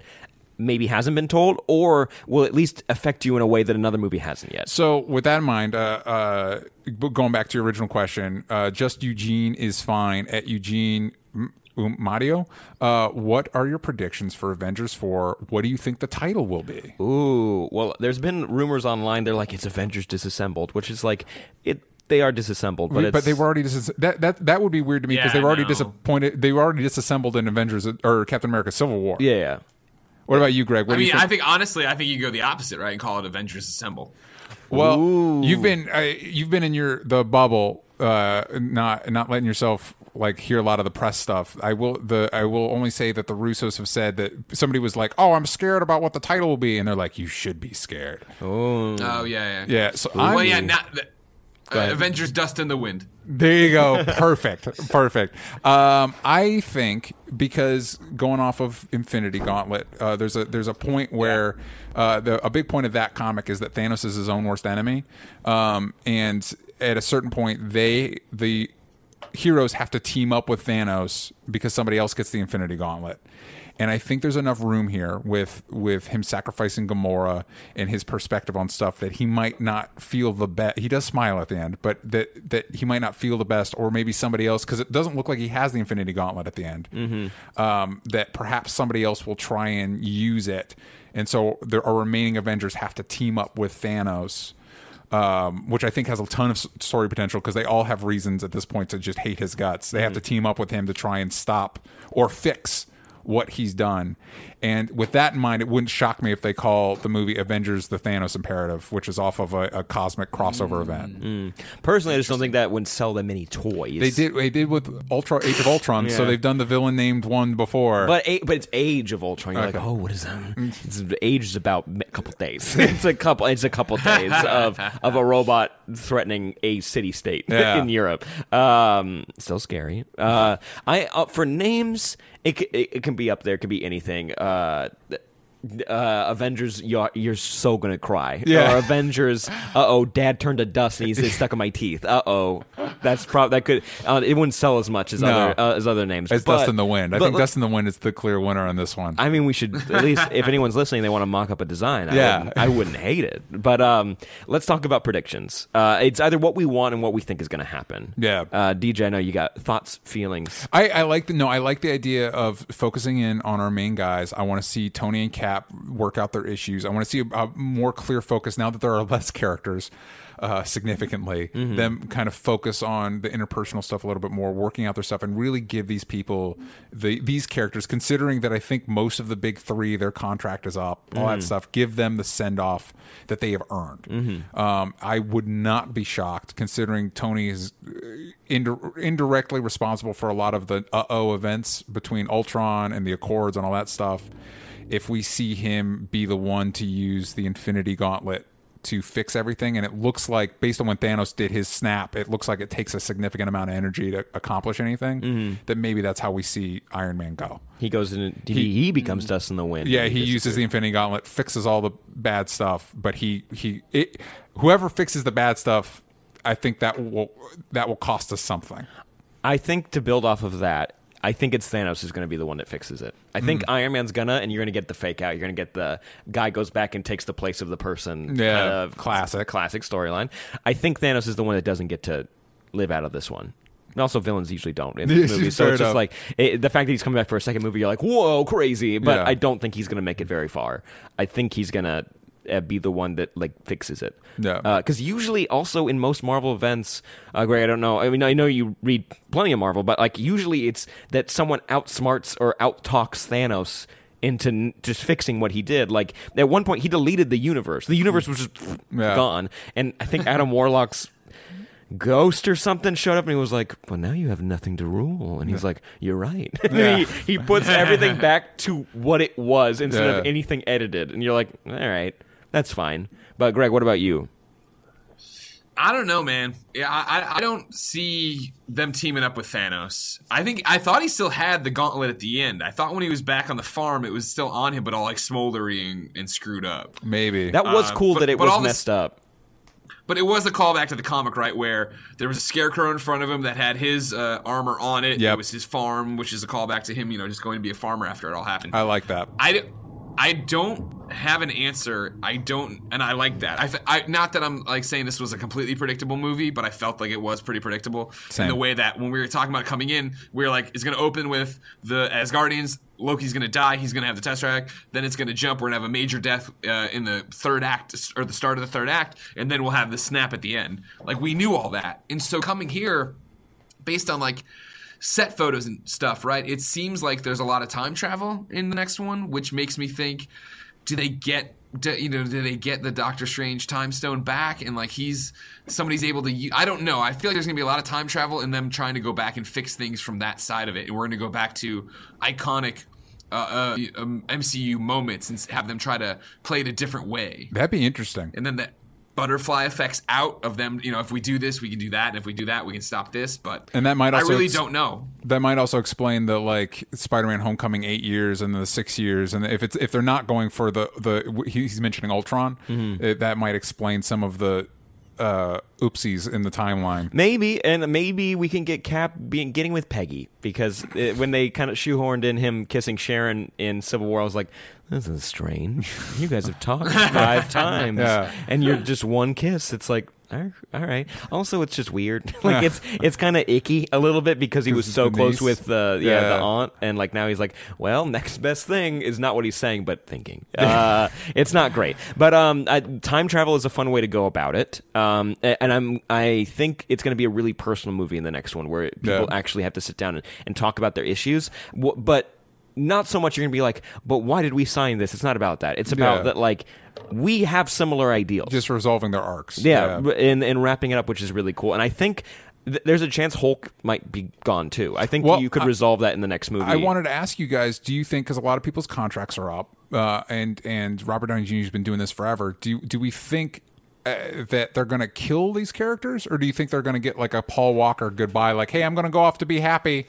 maybe hasn't been told or will at least affect you in a way that another movie hasn't yet. So with that in mind, uh, uh, going back to your original question, uh, just Eugene is fine at Eugene. Um, Mario, uh, what are your predictions for Avengers 4? What do you think the title will be? Ooh, well, there's been rumors online. They're like it's Avengers disassembled, which is like it. They are disassembled, but But, they were already dis- that that that would be weird to me because Yeah, they were already disappointed. They were already disassembled in Avengers or Captain America: Civil War. Yeah, yeah. What about you, Greg? What I do you mean, think? I think honestly, I think you go the opposite, right? And call it Avengers Assemble. Well, you've been uh, you've been in your the bubble, uh, not not letting yourself like hear a lot of the press stuff. I will the I will only say that the Russos have said that somebody was like, "Oh, I'm scared about what the title will be," and they're like, "You should be scared." Oh yeah, yeah. Yeah, so Well, I'm, yeah. Not the, uh. Avengers: Dust in the Wind. There you go. Perfect. Perfect. Um, I think because going off of Infinity Gauntlet, uh, there's a there's a point where uh, the a big point of that comic is that Thanos is his own worst enemy, um, and at a certain point, they the heroes have to team up with Thanos because somebody else gets the Infinity Gauntlet. And I think there's enough room here with with him sacrificing Gamora and his perspective on stuff that he might not feel the best. He does smile at the end, but that that he might not feel the best, or maybe somebody else because it doesn't look like he has the Infinity Gauntlet at the end. Um, that perhaps somebody else will try and use it, and so there, our remaining Avengers have to team up with Thanos um, which I think has a ton of story potential because they all have reasons at this point to just hate his guts. They have to team up with him to try and stop or fix what he's done. And with that in mind, it wouldn't shock me if they call the movie Avengers the Thanos Imperative, which is off of a, a cosmic crossover event. Personally, I just don't think that would sell them any toys. They did they did with Ultra Age of Ultron, so they've done the villain named one before. But a, but it's Age of Ultron. You're Okay. like, oh, what is that? It's, age is about a couple days. it's a couple. It's a couple days of of a robot threatening a city state Yeah. in Europe. Um, still scary. Uh, I uh, for names, it, it can be up there. It could be anything. Uh, uh, Avengers, you're, you're so gonna cry. Yeah. Or Avengers, uh oh, Dad turned to dust and he's it's stuck in my teeth. Uh oh, that's probably that could. Uh, it wouldn't sell as much as No. other uh, as other names. it's But- Dust in the Wind. I think Dust in the Wind is the clear winner on this one. I mean, we should at least, if anyone's listening, they want to mock up a design. I Yeah. wouldn't, I wouldn't hate it. But um, let's talk about predictions. Uh, it's either what we want and what we think is going to happen. Yeah. Uh, DJ, I know you got thoughts, feelings. I, I like the no. I like the idea of focusing in on our main guys. I want to see Tony and Cap work out their issues. I want to see a, a more clear focus now that there are less characters. Uh, significantly, them kind of focus on the interpersonal stuff a little bit more, working out their stuff, and really give these people the these characters. Considering that I think most of the big three, their contract is up, all that stuff. Give them the send off that they have earned. Um, I would not be shocked, considering Tony is indi- indirectly responsible for a lot of the uh oh events between Ultron and the Accords and all that stuff. If we see him be the one to use the Infinity Gauntlet to fix everything, and it looks like, based on when Thanos did his snap, it looks like it takes a significant amount of energy to accomplish anything. Mm-hmm. That maybe that's how we see Iron Man go. He goes in, he, he becomes dust in the wind. Yeah, he uses the Infinity Gauntlet, fixes all the bad stuff, but he he it, whoever fixes the bad stuff, I think that will that will cost us something. I think to build off of that, I think it's Thanos who's going to be the one that fixes it. I think Hmm. Iron Man's gonna, and you're going to get the fake out. You're going to get the guy goes back and takes the place of the person. Yeah, kind of classic. classic storyline. I think Thanos is the one that doesn't get to live out of this one. And also, villains usually don't in these Yeah, movies. So it's just enough. like it, the fact that he's coming back for a second movie. You're like, whoa, crazy! But Yeah. I don't think he's going to make it very far. I think he's going to uh, be the one that like fixes it. Yeah. Because usually, also in most Marvel events, uh, Greg, I don't know. I mean, I know you read plenty of Marvel, but like usually it's that someone outsmarts or outtalks Thanos into n- just fixing what he did. Like at one point, he deleted the universe. The universe was just Yeah. gone, and I think Adam Warlock's ghost or something showed up and he was like, "Well, now you have nothing to rule." And he's like, "You're right." Yeah. he, he puts everything back to what it was instead of anything edited. And you're like, "All right, that's fine." But Greg, what about you? I don't know, man. Yeah, I, I- I don't see them teaming up with Thanos. I think I thought he still had the gauntlet at the end. I thought when he was back on the farm, it was still on him, but all like smoldering and screwed up. Maybe That was Uh, cool but- that it was all this- messed up. But it was a callback to the comic, right? Where there was a scarecrow in front of him that had his uh, armor on it. Yep. It was his farm, which is a callback to him, you know, just going to be a farmer after it all happened. I like that. I, d- I don't have an answer. I don't, and I like that. I, I not that I'm like saying this was a completely predictable movie, but I felt like it was pretty predictable Same. in the way that when we were talking about coming in, we were like, it's going to open with the Asgardians. Loki's going to die. He's going to have the Tesseract. Then it's going to jump. We're going to have a major death uh, in the third act or the start of the third act, and then we'll have the snap at the end. Like we knew all that, and so coming here based on like set photos and stuff, right? It seems like there's a lot of time travel in the next one, which makes me think: Do they get? Do, you know, do they get the Doctor Strange time stone back? And like he's somebody's able to. I don't know. I feel like there's gonna be a lot of time travel and them trying to go back and fix things from that side of it. And we're gonna go back to iconic. Uh, uh, um, MCU moments and have them try to play it a different way That'd be interesting. and then the butterfly effects out of them. You know, if we do this, we can do that, and if we do that, we can stop this. But And that might also I really ex- don't know. That might also explain the like Spider-Man: Homecoming eight years and the six years, and if it's if they're not going for the the he's mentioning Ultron, Mm-hmm. it, that might explain some of the uh, oopsies in the timeline. Maybe, and maybe we can get Cap being getting with Peggy because it, when they kind of shoehorned in him kissing Sharon in Civil War, I was like, "This is strange. You guys have talked five times, Yeah. and you're just one kiss." It's like, all right. Also, it's just weird. like it's it's kind of icky a little bit because he was so close with uh, yeah, the aunt, and like now he's like, well, next best thing is not what he's saying, but thinking. Uh, it's not great, but um, I, time travel is a fun way to go about it. Um, and I'm I think it's going to be a really personal movie in the next one where people Yeah. actually have to sit down and, and talk about their issues, but. Not so much you're going to be like, but why did we sign this? It's not about that. It's about Yeah. that, like, we have similar ideals. Just resolving their arcs. Yeah, b- and and wrapping it up, which is really cool. And I think th- there's a chance Hulk might be gone too. I think Well, you could I- resolve that in the next movie. I wanted to ask you guys: Do you think, because a lot of people's contracts are up, uh, and and Robert Downey Jr. has been doing this forever, do do we think uh, that they're going to kill these characters, or do you think they're going to get like a Paul Walker goodbye, like, "Hey, I'm going to go off to be happy"?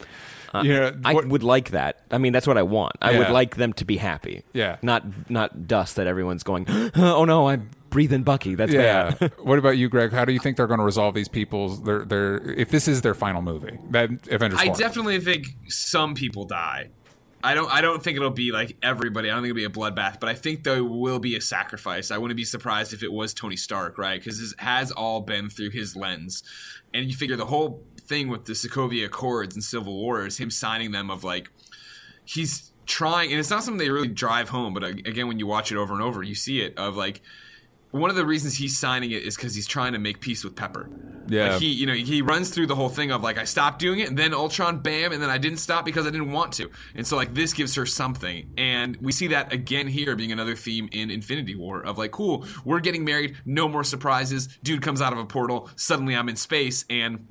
You know, Uh, I what- would like that. I mean, that's what I want. I would like them to be happy. Yeah. not not dust that everyone's going. Oh no, I'm breathing Bucky. That's yeah. bad. what about you, Greg? How do you think they're going to resolve these people's their their if this is their final movie? That Avengers. I 4? definitely think some people die. I don't. I don't think it'll be like everybody. I don't think it'll be a bloodbath, but I think there will be a sacrifice. I wouldn't be surprised if it was Tony Stark, right? Because this has all been through his lens, and you figure the whole thing with the Sokovia Accords and Civil War is him signing them of like he's trying, and it's not something they really drive home. But again, when you watch it over and over, you see it of like one of the reasons he's signing it is because he's trying to make peace with Pepper. Yeah. Like he, you know, he runs through the whole thing of like I stopped doing it, and then Ultron, bam, and then I didn't stop because I didn't want to, and so like this gives her something, and we see that again here being another theme in Infinity War of like, cool, we're getting married, no more surprises. Dude comes out of a portal, suddenly I'm in space, and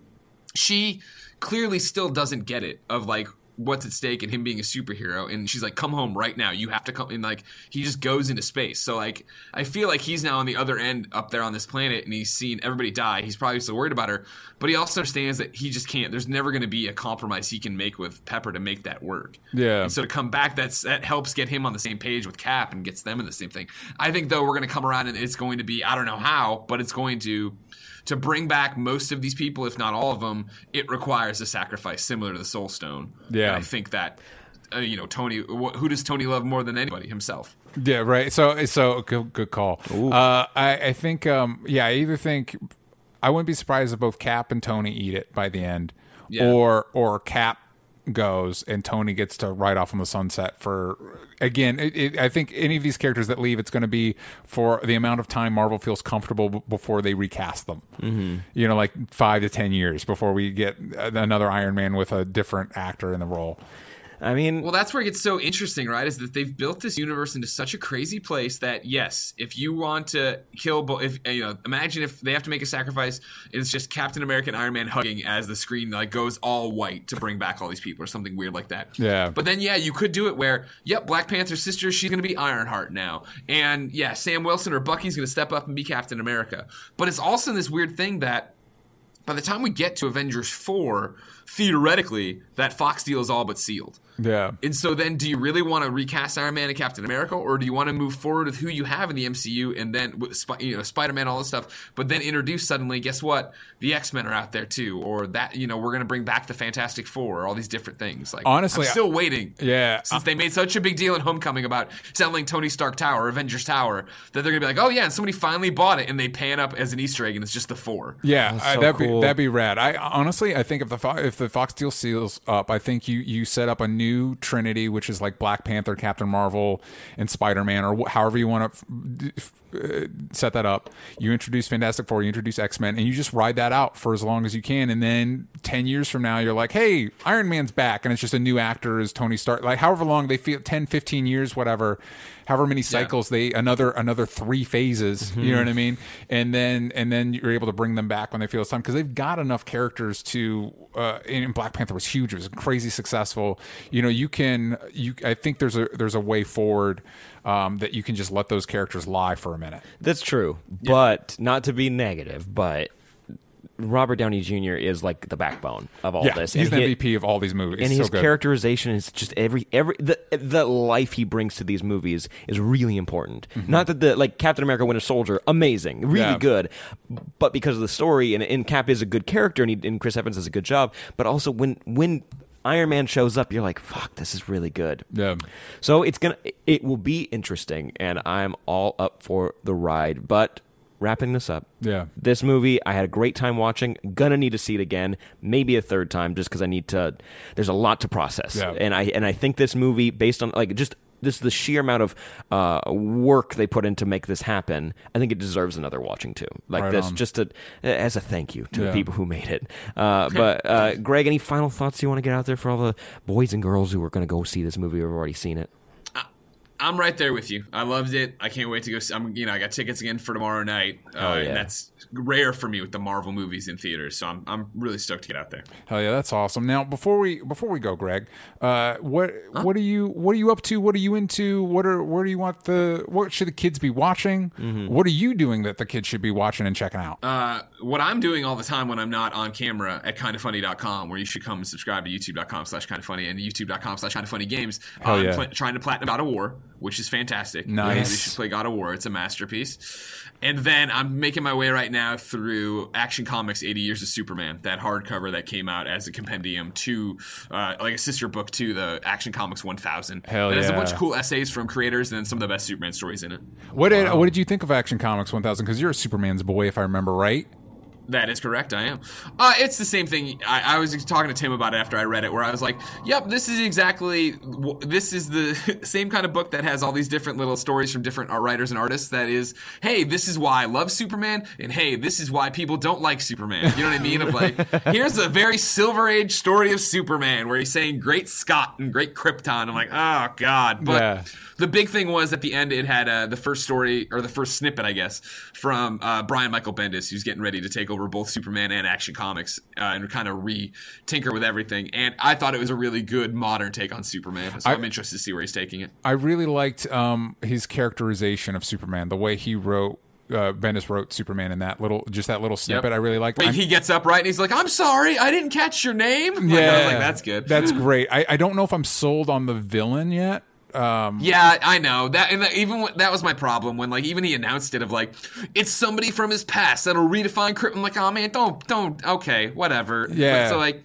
she clearly still doesn't get it of like what's at stake and him being a superhero. And she's like come home right now. You have to come and like he just goes into space. So like i feel like he's now on the other end up there on this planet and he's seen everybody die. He's probably still worried about her but he also understands that he just can't there's never going to be a compromise he can make with pepper to make that work. Yeah. and so to come back that's that helps get him on the same page with cap and gets them in the same thing. I think though we're going to come around and it's going to be i don't know how but it's going to to bring back most of these people, if not all of them, it requires a sacrifice similar to the Soul Stone. Yeah. and I think that uh, you know Tony. Wh- who does Tony love more than anybody? Himself. Yeah, right. So, so good, good call. Uh, I, I think, um, yeah, I either think I wouldn't be surprised if both Cap and Tony eat it by the end, Yeah. or or Cap goes and Tony gets to ride off on the sunset for again. It, it, I think any of these characters that leave, it's going to be for the amount of time Marvel feels comfortable b- before they recast them. Mm-hmm. You know, like five to ten years before we get another Iron Man with a different actor in the role. I mean, Well, that's where it gets so interesting, right? Is that they've built this universe into such a crazy place that yes, if you want to kill, bo- if you know, imagine if they have to make a sacrifice, it's just Captain America and Iron Man hugging as the screen like goes all white to bring back all these people or something weird like that. Yeah. But then yeah, you could do it where yep, Black Panther's sister, she's gonna be Ironheart now, and yeah, Sam Wilson or Bucky's gonna step up and be Captain America. But it's also this weird thing that by the time we get to Avengers 4, theoretically, that Fox deal is all but sealed. Yeah. And so then do you really want to recast Iron Man and Captain America or do you want to move forward with who you have in the MCU and then you know Spider-Man all this stuff but then introduce suddenly guess what the X-Men are out there too or that you know we're going to bring back the Fantastic 4 or all these different things like Honestly, I'm still waiting Yeah. since they made such a big deal in Homecoming about selling Tony Stark Tower Avengers Tower that they're going to be like oh yeah and somebody finally bought it and they pan up as an Easter egg and it's just the 4 Yeah, That's I- that'd cool. be that'd be rad. I honestly, I think if the Fo- the Fox deal seals up, I think you you set up a new Trinity, which is like Black Panther, Captain Marvel, and Spider Man, or wh- however you want to uh, set that up. You introduce Fantastic Four, you introduce X Men, and you just ride that out for as long as you can. And then ten years from now, you're like, hey, Iron Man's back, and it's just a new actor as Tony Stark. Like however long they feel, 10, 15 years, whatever. However many cycles they another another three phases, you know what I mean, and then and then you're able to bring them back when they feel it's time because they've got enough characters to. Uh, and Black Panther was huge; it was crazy successful. You know, you can you. I think there's a there's a way forward um, that you can just let those characters lie for a minute. That's true, but not to be negative, but Robert Downey Jr. is like the backbone of all yeah, this. he's And the he- MVP of all these movies. and so his good. characterization is just every every the the life he brings to these movies is really important. Not that the like Captain America Winter Soldier, amazing, really Mm-hmm. Yeah. good, but because of the story and, and Cap is a good character and, he, and Chris Evans does a good job. But also when when Iron Man shows up, you're like, fuck, this is really good. Yeah. So it's gonna it will be interesting, and I'm all up for the ride. But wrapping this up, Yeah. this movie I had a great time watching. Gonna need to see it again, maybe a third time, just because I need to. There's a lot to process, Yeah. and I and I think this movie, based on like just this the sheer amount of uh, work they put in to make this happen, I think it deserves another watching too. Like Right this, on. just to, as a thank you to Yeah. the people who made it. Uh, but uh, Greg, any final thoughts you want to get out there for all the boys and girls who are going to go see this movie or have already seen it? I'm right there with you. I loved it. I can't wait to go. See, I'm, you know, I got tickets again for tomorrow night. Uh, Oh, yeah. and that's rare for me with the Marvel movies in theaters. So I'm, I'm really stoked to get out there. Hell yeah, that's awesome. Now, before we before we go, Greg, uh, what what are you what are you up to? What are you into? What are where do you want the what should the kids be watching? What are you doing that the kids should be watching and checking out? Uh, what I'm doing all the time when I'm not on camera at kindafunny.com, where you should come and subscribe to youtube.com slash kindafunny and youtube.com slash kindafunnygames. I'm yeah. pla- trying to platinum God of War, which is fantastic. Nice. You should play God of War. It's a masterpiece. And then I'm making my way right now through Action Comics 80 Years of Superman, that hardcover that came out as a compendium to, uh, like a sister book to the Action Comics 1000. Hell yeah! It has a bunch of cool essays from creators and then some of the best Superman stories in it. what did what did you think of Action Comics 1000? Because you're a Superman's boy, if I remember right. That is correct. I am. Uh, it's the same thing. I, I was talking to Tim about it after I read it, where I was like, "Yep, this is exactly. This is the same kind of book that has all these different little stories from different writers and artists. That is, hey, this is why I love Superman, and hey, this is why people don't like Superman. You know what I mean? Of like, here's a very Silver Age story of Superman, where he's saying "Great Scott" and "Great Krypton." I'm like, oh god, but. Yeah. The big thing was at the end, it had uh, the first story or the first snippet, I guess, from uh, Brian Michael Bendis, who's getting ready to take over both Superman and Action Comics uh, and kind of re tinker with everything. And I thought it was a really good modern take on Superman. So I, am interested to see where he's taking it. I really liked um, his characterization of Superman, the way he wrote. Uh, Bendis wrote Superman in that little, just that little snippet. I really liked. Wait, he gets up right and he's like, "I'm sorry, I didn't catch your name." Like, yeah, like, "That's good." That's great. I, I don't know if I'm sold on the villain yet. Um, Yeah, I know that, and that, even when, that was my problem when like even he announced it of like it's somebody from his past that'll redefine Krypton. I'm like, oh man, don't don't okay, whatever. Yeah. But so like,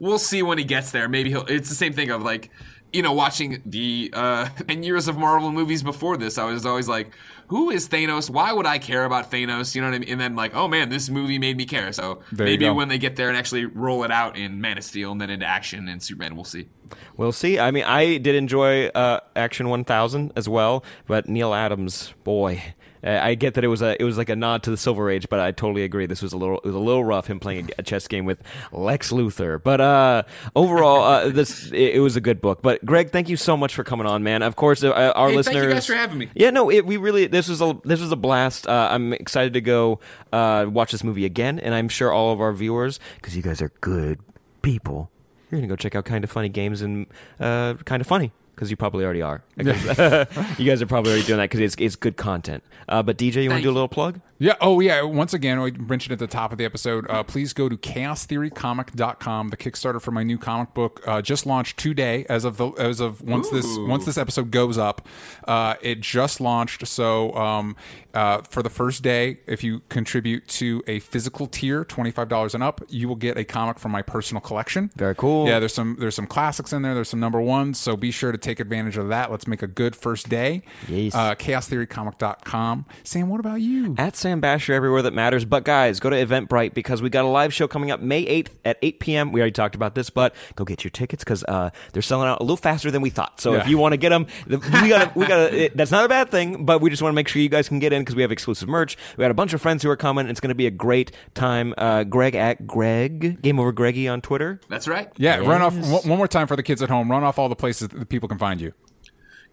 we'll see when he gets there. Maybe he'll. It's the same thing of like, you know, watching the uh, ten years of Marvel movies before this. I was always like, who is Thanos? Why would I care about Thanos? You know what I mean? And then like, oh man, this movie made me care. So There maybe when they get there and actually roll it out in Man of Steel and then into action and Superman, we'll see. We'll see. I mean, I did enjoy uh, Action 1000 as well, but Neal Adams, boy, uh, I get that it was a it was like a nod to the Silver Age, but I totally agree. This was a little it was a little rough him playing a, chess game with Lex Luthor. But uh, overall, uh, this it, it was a good book. But Greg, thank you so much for coming on, man. Of course, uh, our Hey, listeners. thank you guys for having me. Yeah, no, it, we really this was a this was a blast. Uh, I'm excited to go uh, watch this movie again, and I'm sure all of our viewers, because you guys are good people, you're gonna go check out Kinda Funny Games and uh, Kinda Funny because you probably already are. you guys are probably already doing that because it's it's good content. Uh, but DJ, you want to do a little plug? Yeah. Oh, yeah. Once again, we mentioned at the top of the episode. Uh, please go to chaostheorycomic.com. The Kickstarter for my new comic book uh, just launched today. As of the as of once this once this episode goes up, uh, it just launched. So um, uh, for the first day, if you contribute to a physical tier, twenty five dollars and up, you will get a comic from my personal collection. Very cool. Yeah. There's some there's some classics in there. There's some number ones. So be sure to take advantage of that. Let's make a good first day. Yes. Uh, chaostheorycomic.com. Sam, what about you? At Sam Bashor everywhere that matters. But guys, go to Eventbrite because we got a live show coming up May 8th at 8 p.m. We already talked about this, but go get your tickets because uh, they're selling out a little faster than we thought. So if you want to get them, we got we got that's not a bad thing, but we just want to make sure you guys can get in because we have exclusive merch. We got a bunch of friends who are coming. It's going to be a great time. Uh, Greg at Greg Game Over Greggy on Twitter. That's right. Yeah, run off one, one more time for the kids at home. Run off all the places that people can find you.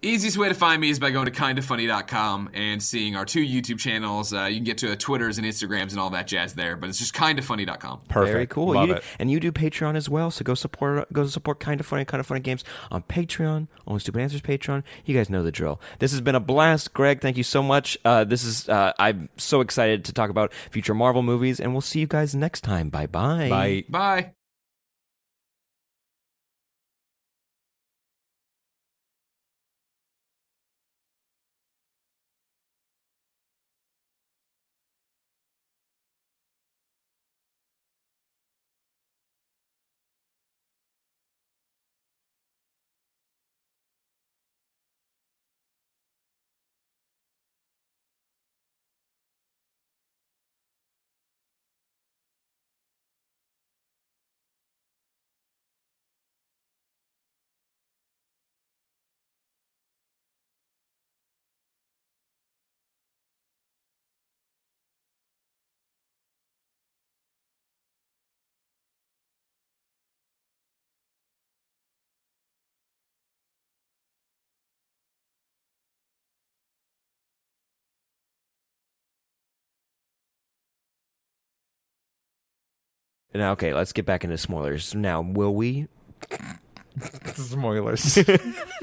Easiest way to find me is by going to kindafunny.com and seeing our two YouTube channels. Uh, you can get to Twitters and Instagrams and all that jazz there, but it's just kindafunny.com. Perfect. Very cool. Love You- it. And you do Patreon as well, so go support go support Kinda Funny, Kinda Funny Games on Patreon, Only Stupid Answers Patreon. You guys know the drill. This has been a blast, Greg. Thank you so much. Uh, this is uh, I'm so excited to talk about future Marvel movies, and we'll see you guys next time. Bye bye. Bye. Bye. Now, okay, let's get back into spoilers. Now, will we? Spoilers.